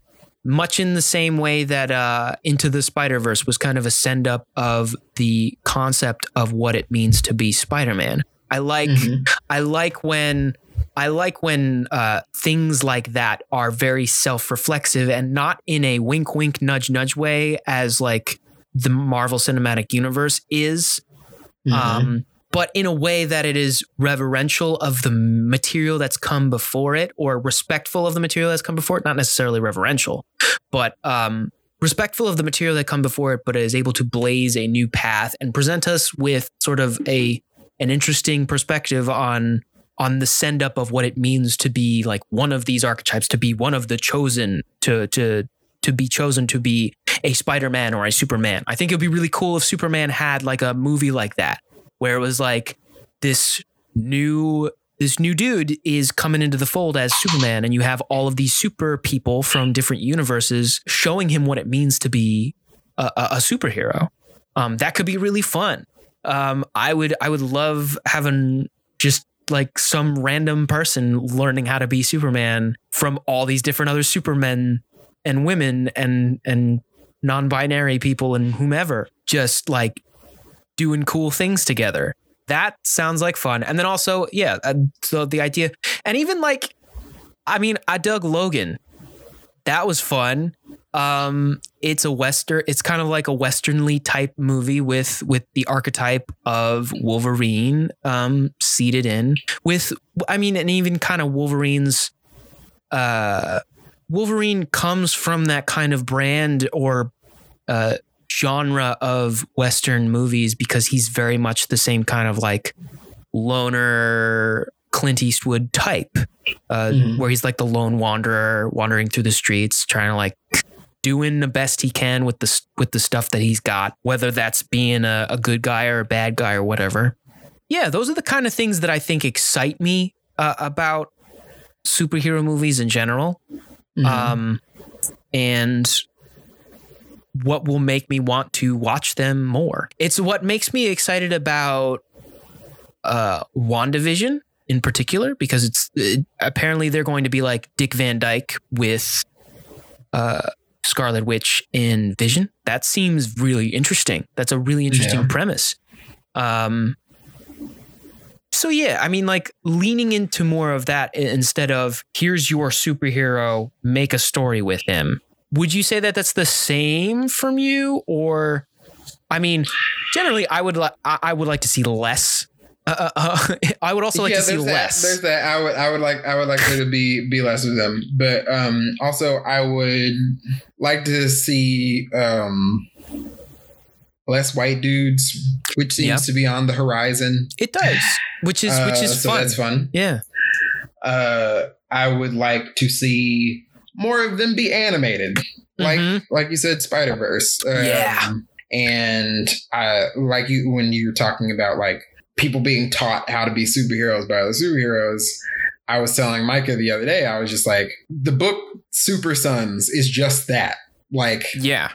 Much in the same way that uh Into the Spider-Verse was kind of a send up of the concept of what it means to be Spider-Man. I like Mhm. I like when I like when uh, things like that are very self-reflexive and not in a wink, wink, nudge, nudge way, as like the Marvel Cinematic Universe is, Mhm. um, but in a way that it is reverential of the material that's come before it, or respectful of the material that's come before it. Not necessarily reverential, but um, respectful of the material that come before it, but is able to blaze a new path and present us with sort of a an interesting perspective on on the send up of what it means to be like one of these archetypes, to be one of the chosen, to to to be chosen to be a Spider-Man or a Superman. I think it'd be really cool if Superman had like a movie like that, where it was like this new this new dude is coming into the fold as Superman, and you have all of these super people from different universes showing him what it means to be a, a, a superhero. Um, that could be really fun. Um, I would I would love having just like some random person learning how to be Superman from all these different other Supermen and women and and non-binary people and whomever just like doing cool things together. That sounds like fun. And then also, yeah, uh, so the idea and even like I mean, I dug Logan. That was fun. Um, it's a western. It's kind of like a westernly type movie with with the archetype of Wolverine um, seated in. With I mean, and even kind of Wolverine's. Uh, Wolverine comes from that kind of brand or uh, genre of western movies because he's very much the same kind of like loner Clint Eastwood type, uh, mm-hmm. where he's like the lone wanderer wandering through the streets, trying to like doing the best he can with the with the stuff that he's got, whether that's being a, a good guy or a bad guy or whatever. Yeah, those are the kind of things that I think excite me uh, about superhero movies in general, mm-hmm. um, and what will make me want to watch them more. It's what makes me excited about uh, WandaVision in particular because it's it, apparently they're going to be like Dick Van Dyke with uh, Scarlet Witch in Vision. That seems really interesting. That's a really interesting yeah. premise. Um, so yeah, I mean, like leaning into more of that instead of here's your superhero, make a story with him. Would you say that that's the same from you, or? I mean, generally, I would like I would like to see less uh, uh, uh [LAUGHS] I would also like yeah, to see that, less. There's that. I would. I would like. I would like there to be be less of them. But um, also, I would like to see um, less white dudes, which seems yep. to be on the horizon. It does, which is which is uh, so fun. That's fun. Yeah. Uh, I would like to see more of them be animated, like mm-hmm. like you said, Spider Verse. Um, yeah. And I like you when you were talking about like people being taught how to be superheroes by other superheroes. I was telling Micah the other day, I was just like, the book Super Sons is just that. Like, yeah,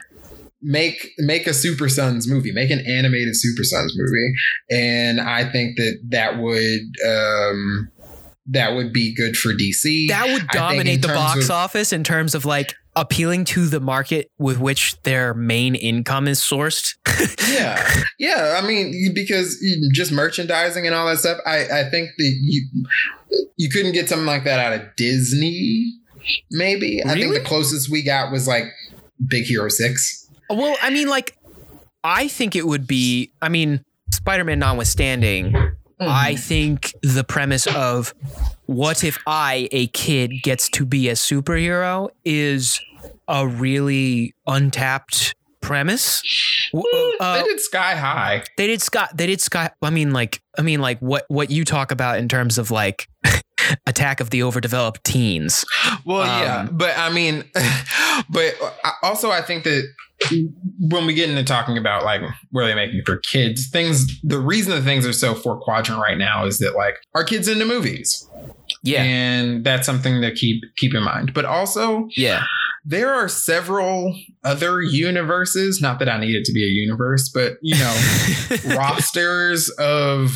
make make a Super Sons movie, make an animated Super Sons movie, and I think that that would um, that would be good for DC. That would dominate the box of, office in terms of like appealing to the market with which their main income is sourced. [LAUGHS] yeah. Yeah. I mean, because just merchandising and all that stuff, I, I think that you you couldn't get something like that out of Disney, maybe. Really? I think the closest we got was like Big Hero 6. Well, I mean, like, I think it would be, I mean, Spider Man notwithstanding, Mm-hmm. I think the premise of what if I, a kid, gets to be a superhero is a really untapped premise. Uh, they did Sky High. They did Sky. They did Sky. I mean, like, I mean, like what what you talk about in terms of like [LAUGHS] Attack of the Overdeveloped Teens. Well, um, yeah, but I mean, [LAUGHS] but also I think that when we get into talking about like where they making for kids, things the reason that things are so four quadrant right now is that like our kids into movies. Yeah. And that's something to keep keep in mind. But also, yeah. There are several other universes, not that I need it to be a universe, but you know, [LAUGHS] rosters of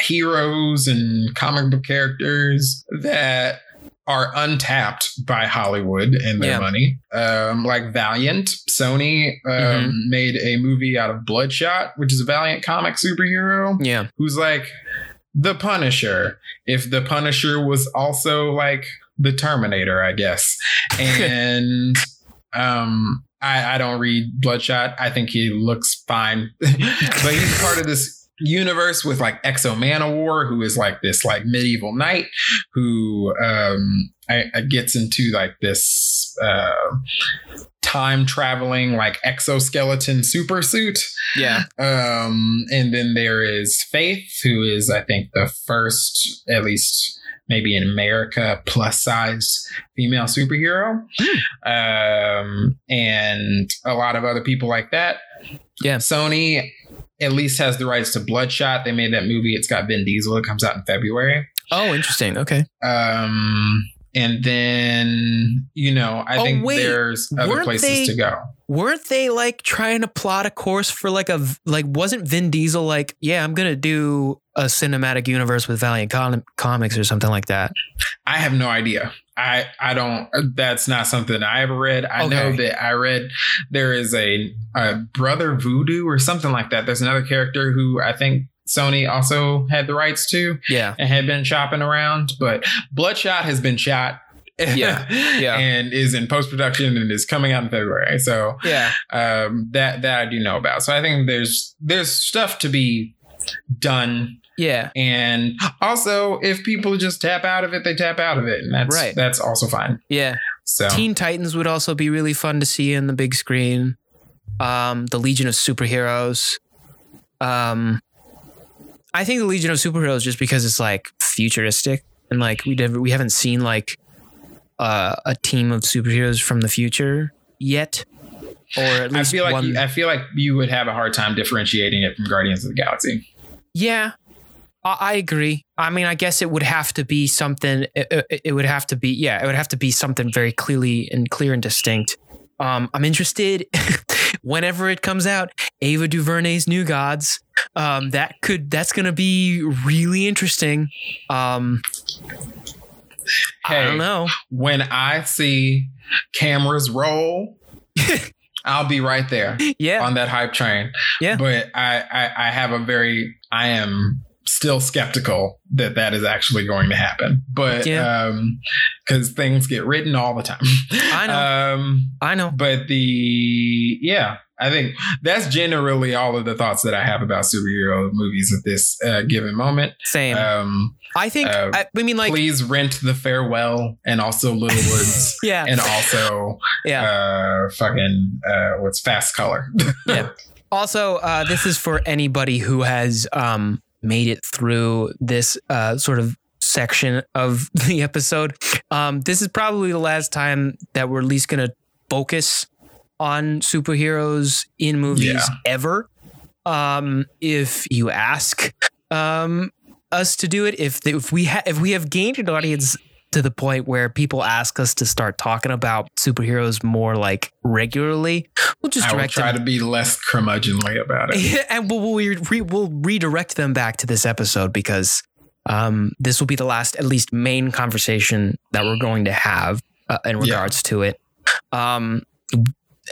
heroes and comic book characters that are untapped by Hollywood and their yeah. money. Um, like Valiant, Sony um, mm-hmm. made a movie out of Bloodshot, which is a Valiant comic superhero. Yeah. Who's like the Punisher. If the Punisher was also like the Terminator, I guess. [LAUGHS] And um, I, I don't read Bloodshot. I think he looks fine, [LAUGHS] but he's part of this universe with like X-O Manowar, who is like this like medieval knight who um I, I gets into like this uh time traveling like exoskeleton super suit. Yeah. Um and then there is Faith, who is I think the first at least maybe in America plus size female superhero. Mm. Um and a lot of other people like that. Yeah. Sony at least has the rights to Bloodshot. They made that movie. It's got Vin Diesel. It comes out in February. Oh, interesting. Okay. Um, and then you know, I Oh, think wait. there's other places they- to go. Weren't they like trying to plot a course for like a like wasn't Vin Diesel like yeah I'm gonna do a cinematic universe with Valiant Com- Comics or something like that? I have no idea. I I don't. That's not something I ever read. I know that I read there is a, a brother Voodoo or something like that. There's another character who I think Sony also had the rights to Yeah, and had been shopping around. But Bloodshot has been shot. Yeah, [LAUGHS] yeah. and is in post production and is coming out in February. So yeah, um, that that I do know about. So I think there's there's stuff to be done yeah. and also, if people just tap out of it, they tap out of it, and that's Right. that's also fine. Yeah, So Teen Titans would also be really fun to see in the big screen. Um, the Legion of Superheroes. Um, I think the Legion of Superheroes just because it's like futuristic and like we never we haven't seen like uh, a team of superheroes from the future yet, or at I least feel like one. you, I feel like you would have a hard time differentiating it from Guardians of the Galaxy. Yeah, I, I agree. I mean, I guess it would have to be something. It, it, would have to be, yeah, it would have to be something very clearly and clear and distinct. Um, I'm interested [LAUGHS] whenever it comes out. Ava DuVernay's New Gods. Um, that could that's gonna be really interesting. Um, I don't know. When I see cameras roll, [LAUGHS] I'll be right there Yeah, on that hype train. Yeah. but I, I I have a very I am still skeptical that that is actually going to happen. But Yeah. um, because things get written all the time. [LAUGHS] I know. Um, I know. but the yeah i think that's generally all of the thoughts that i have about superhero movies at this uh, given moment Same. um I think. uh, I, I mean, like, please rent the farewell and also little woods [LAUGHS] yeah, and also yeah. uh fucking uh what's fast color [LAUGHS] Yeah. Also, uh, this is for anybody who has um, made it through this uh, sort of section of [LAUGHS] the episode. Um, this is probably the last time that we're at least going to focus on superheroes in movies Yeah. ever. Um, if you ask um, us to do it, if if we ha- if we have gained an audience to the point where people ask us to start talking about superheroes more like regularly, we'll just i will direct try them to be less curmudgeonly about it [LAUGHS] and we'll, we'll, re- we'll redirect them back to this episode because um, this will be the last, at least, main conversation that we're going to have uh, in Yeah. regards to it. Um,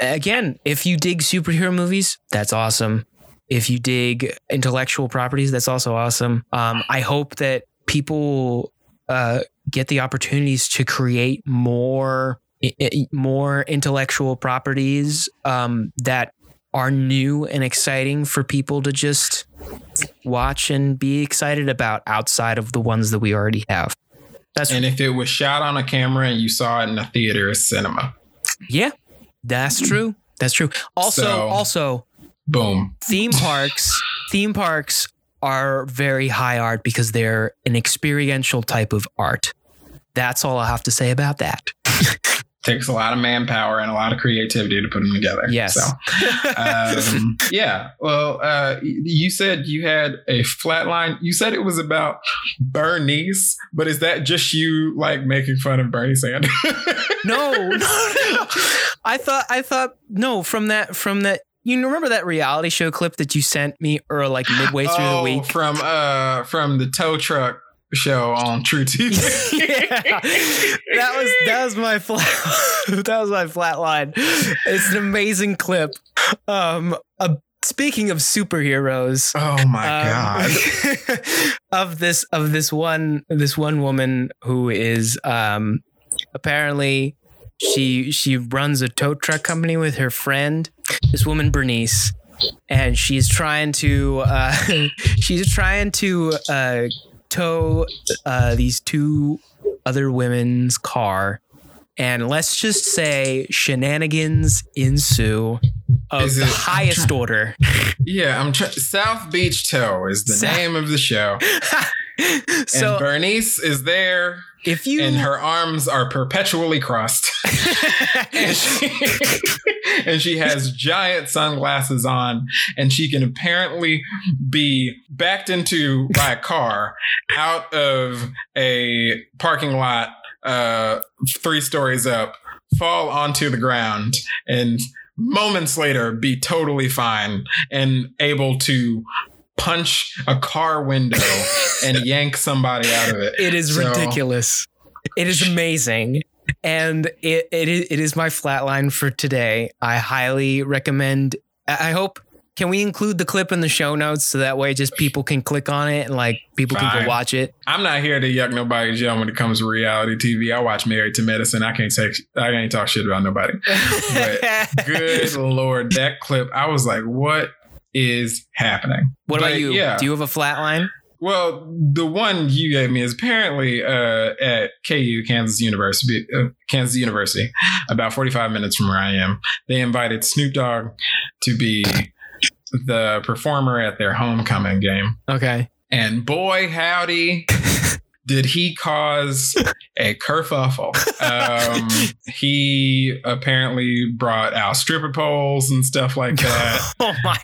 again, if you dig superhero movies, that's awesome. If you dig intellectual properties, that's also awesome. Um, I hope that people uh, get the opportunities to create more more intellectual properties um, that are new and exciting for people to just watch and be excited about outside of the ones that we already have. That's and if it was shot on a camera and you saw it in a theater or cinema yeah, that's true. That's true. Also, So- also boom theme [LAUGHS] parks, theme parks are very high art because they're an experiential type of art. That's all I have to say about that. [LAUGHS] takes a lot of manpower and a lot of creativity to put them together Yes. so um, [LAUGHS] yeah. Well, uh, you said you had a flatline. You said it was about Bernice, but is that just you like making fun of Bernie Sanders? [LAUGHS] no, no, no. I thought I thought no from that from that you remember that reality show clip that you sent me or like midway through Oh, the week? from uh from the tow truck show on truTV. [LAUGHS] yeah, that was that was my flat [LAUGHS] that was my flat line. It's an amazing clip. Um, uh, speaking of superheroes, Oh my um, god. [LAUGHS] of this of this one this one woman who is um apparently she she runs a tow truck company with her friend this woman Bernice and she's trying to uh she's trying to uh tow uh these two other women's car and let's just say shenanigans ensue of Is the it- highest order [LAUGHS] Yeah, I'm trying. South Beach Tow is the South- name of the show, [LAUGHS] so and Bernice is there, if you and her arms are perpetually crossed. [LAUGHS] and she, [LAUGHS] and she has giant sunglasses on, and she can apparently be backed into by a car out of a parking lot uh, three stories up, fall onto the ground, and moments later be totally fine and able to punch a car window and [LAUGHS] yank somebody out of it. It is So- ridiculous. It is amazing. And it, it, is, it is my flatline for today. I highly recommend. I hope. Can we include the clip in the show notes so that way just people can click on it and like people can go watch it? I'm not here to yuck nobody's yum when it comes to reality TV. I watch Married to Medicine. I can't take I can't talk shit about nobody. [LAUGHS] But good lord, that clip. I was like, what is happening? what about you? Yeah. Do you have a flatline? Well, the one you gave me is apparently uh, at KU, Kansas University, uh, Kansas University, about 45 minutes from where I am. They invited Snoop Dogg to be the performer at their homecoming game. Okay. And boy, howdy, [LAUGHS] did he cause a kerfuffle. Um, [LAUGHS] he apparently brought out stripper poles and stuff like that. [LAUGHS] Oh my.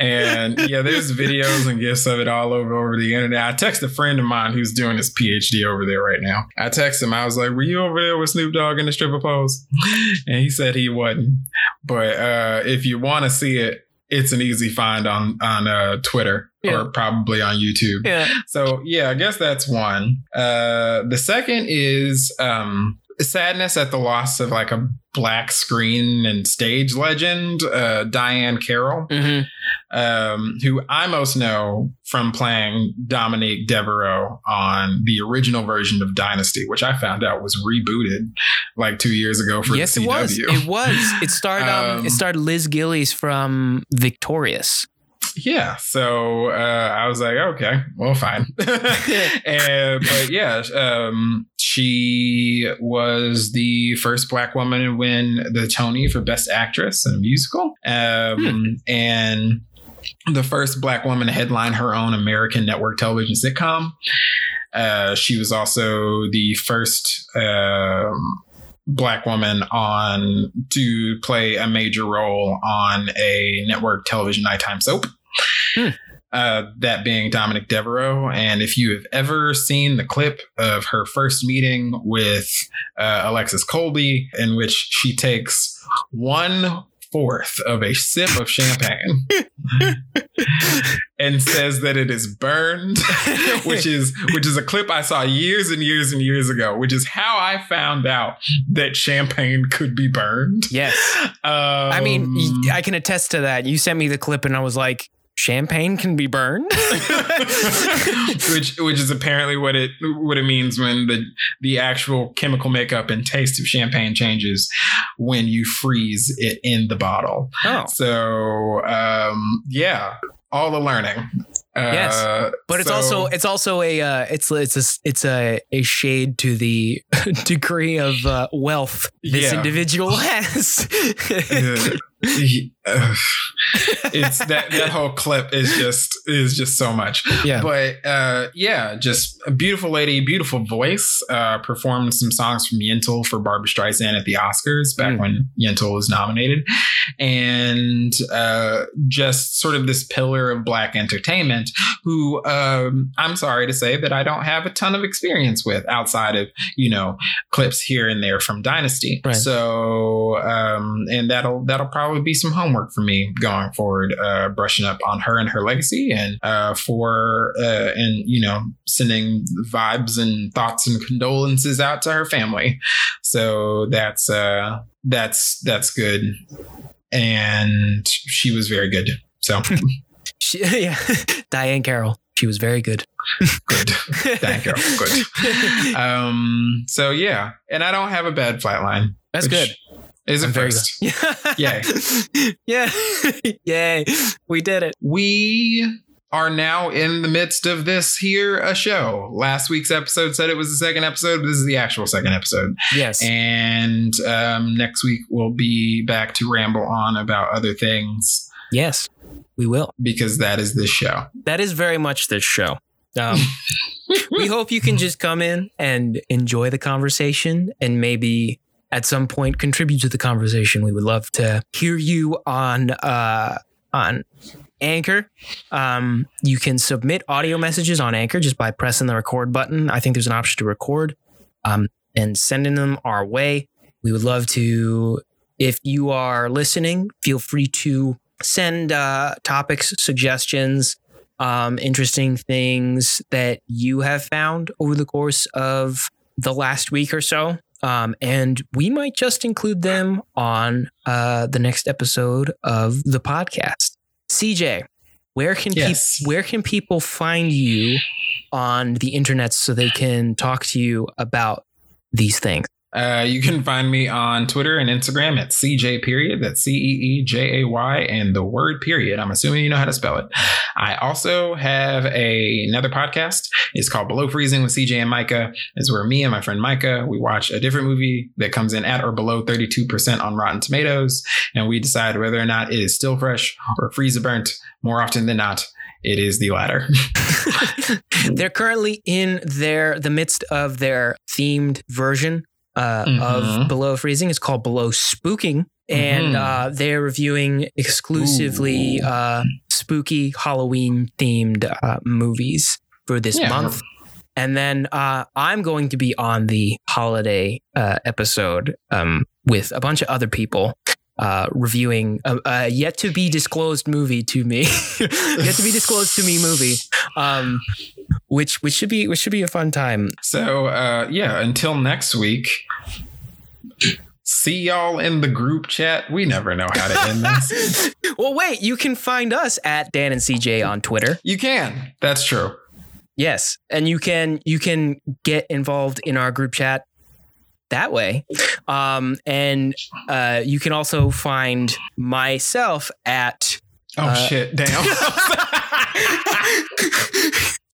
And yeah, there's videos and gifs of it all over over the internet. I text a friend of mine who's doing his PhD over there right now. I texted him. I was like, "Were you over there with Snoop Dogg in the stripper pose?" [LAUGHS] And he said he wasn't. But uh, if you want to see it, it's an easy find on on uh, Twitter Yeah. or probably on YouTube. Yeah. So yeah, I guess that's one. Uh, the second is um, sadness at the loss of like a black screen and stage legend, uh, Diahann Carroll, hmm um, who I most know from playing Dominique Devereaux on the original version of Dynasty, which I found out was rebooted like two years ago for Yes, the it CW. was. It was. It [LAUGHS] starred. Um, Um, it starred Liz Gillies from Victorious. yeah so uh i was like okay well fine [LAUGHS] [LAUGHS] and but yeah um she was the first black woman to win the tony for best actress in a musical um and the first black woman to headline her own american network television sitcom uh she was also the first um black woman on to play a major role on a network television nighttime soap. Hmm. Uh, that being Dominique Devereaux. And if you have ever seen the clip of her first meeting with uh, Alexis Colby, in which she takes one fourth of a sip of champagne [LAUGHS] and says that it is burned [LAUGHS] which is which is a clip I saw years and years and years ago, which is how I found out that champagne could be burned. Yes. Um, I mean, I can attest to that. You sent me the clip, and I was like, "Champagne can be burned." [LAUGHS] which which is apparently what it what it means when the the actual chemical makeup and taste of champagne changes when you freeze it in the bottle. oh, So um, yeah, all the learning. Uh, Yes. but it's so- also it's also a uh, it's it's a it's a a shade to the [LAUGHS] degree of uh, wealth this Yeah. individual [LAUGHS] has. It's that that [LAUGHS] whole clip is just is just so much yeah. but uh yeah just a beautiful lady beautiful voice uh performed some songs from yentl for barbra streisand at the oscars back Mm. when yentl was nominated and uh just sort of this pillar of black entertainment who um i'm sorry to say that i don't have a ton of experience with outside of you know clips here and there from dynasty Right. so um and that'll that'll probably be some homework for me going forward uh brushing up on her and her legacy and uh for uh and you know sending vibes and thoughts and condolences out to her family. So that's uh that's that's good. And she was very good. So. [LAUGHS] She, yeah. [LAUGHS] Diahann Carroll. She was very good. good. Thank you good. [LAUGHS] Um so yeah. And i don't have a bad flatline That's which good. Is a I'm very first good. [LAUGHS] Yay. yeah. [LAUGHS] [LAUGHS] Yay. We did it. we are now in the midst of this here a show. Last week's episode said it was the second episode. But this is the actual second episode. Yes. And um, next week we'll be back to ramble on about other things yes. We will. because that is this show. That is very much this show. Um, we hope you can just come in and enjoy the conversation and maybe at some point contribute to the conversation. We would love to hear you on uh, on Anchor. Um, you can submit audio messages on Anchor just by pressing the record button. I think there's an option to record. um, and sending them our way. We would love to, if you are listening, feel free to send uh, topics, suggestions, um, interesting things that you have found over the course of the last week or so. Um, and we might just include them on uh, the next episode of the podcast. CJ, where can Yes. people where can people find you on the internet so they can talk to you about these things? Uh, you can find me on Twitter and Instagram at CJ period. That's C E E J A Y and the word period. I'm assuming you know how to spell it. I also have a, another podcast. It's called Below Freezing with CJ and Micah. It's where me and my friend Micah, we watch a different movie that comes in at or below 32% on Rotten Tomatoes. And we decide whether or not it is still fresh or freezer burnt. More often than not, it is the latter. [LAUGHS] [LAUGHS] They're currently in their the midst of their themed version uh, Mhm. of Below Freezing. It's called Below Spooking, and Mhm. uh, they're reviewing exclusively uh, spooky Halloween themed uh, movies for this Yeah. month. And then uh, I'm going to be on the holiday uh, episode um, with a bunch of other people. Uh, reviewing a, a yet to be disclosed movie to me, [LAUGHS] yet to be disclosed to me movie, um, which which should be which should be a fun time. So uh yeah, until next week. See y'all in the group chat. We never know how to end [LAUGHS] this. well, wait, you can find us at Dan and CJ on Twitter. You can. That's true. Yes, and you can you can get involved in our group chat that way, um, and uh, you can also find myself at. Oh Uh, shit, damn. [LAUGHS] [LAUGHS]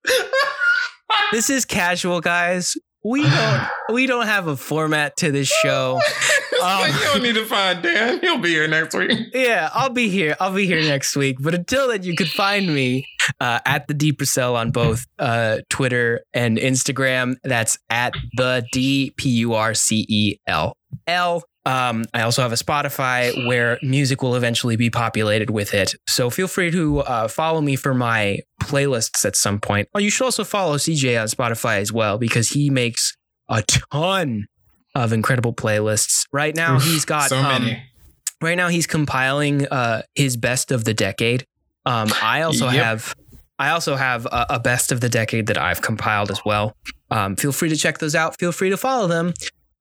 This is casual, guys. We don't we don't have a format to this show. [LAUGHS] Like, you don't need to find Dan. He'll be here next week. Yeah, I'll be here. I'll be here next week. But until then, you can find me uh, at the D Purcell on both uh, Twitter and Instagram. That's at the D P U R C E L L. Um, I also have a Spotify where music will eventually be populated with it. So feel free to uh, follow me for my playlists at some point. Oh, you should also follow CJ on Spotify as well because he makes a ton of incredible playlists. Right now, he's got so um, many. right now he's compiling uh his best of the decade um i also Yep. have i also have a, a best of the decade that i've compiled as well um feel free to check those out feel free to follow them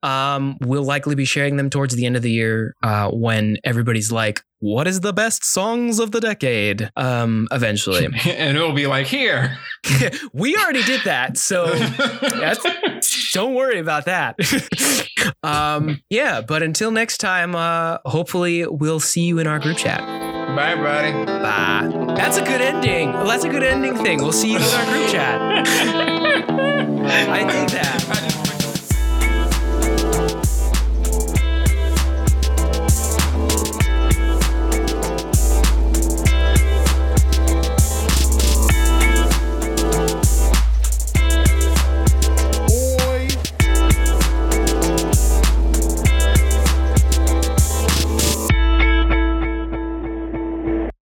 um we'll likely be sharing them towards the end of the year uh when everybody's like what is the best songs of the decade um eventually [LAUGHS] and it'll be like here. [LAUGHS] we already did that so [LAUGHS] don't worry about that. um, yeah, but until next time, uh, hopefully we'll see you in our group chat. Bye, everybody. Bye. That's a good ending. That's a good ending thing. We'll see you in our group chat.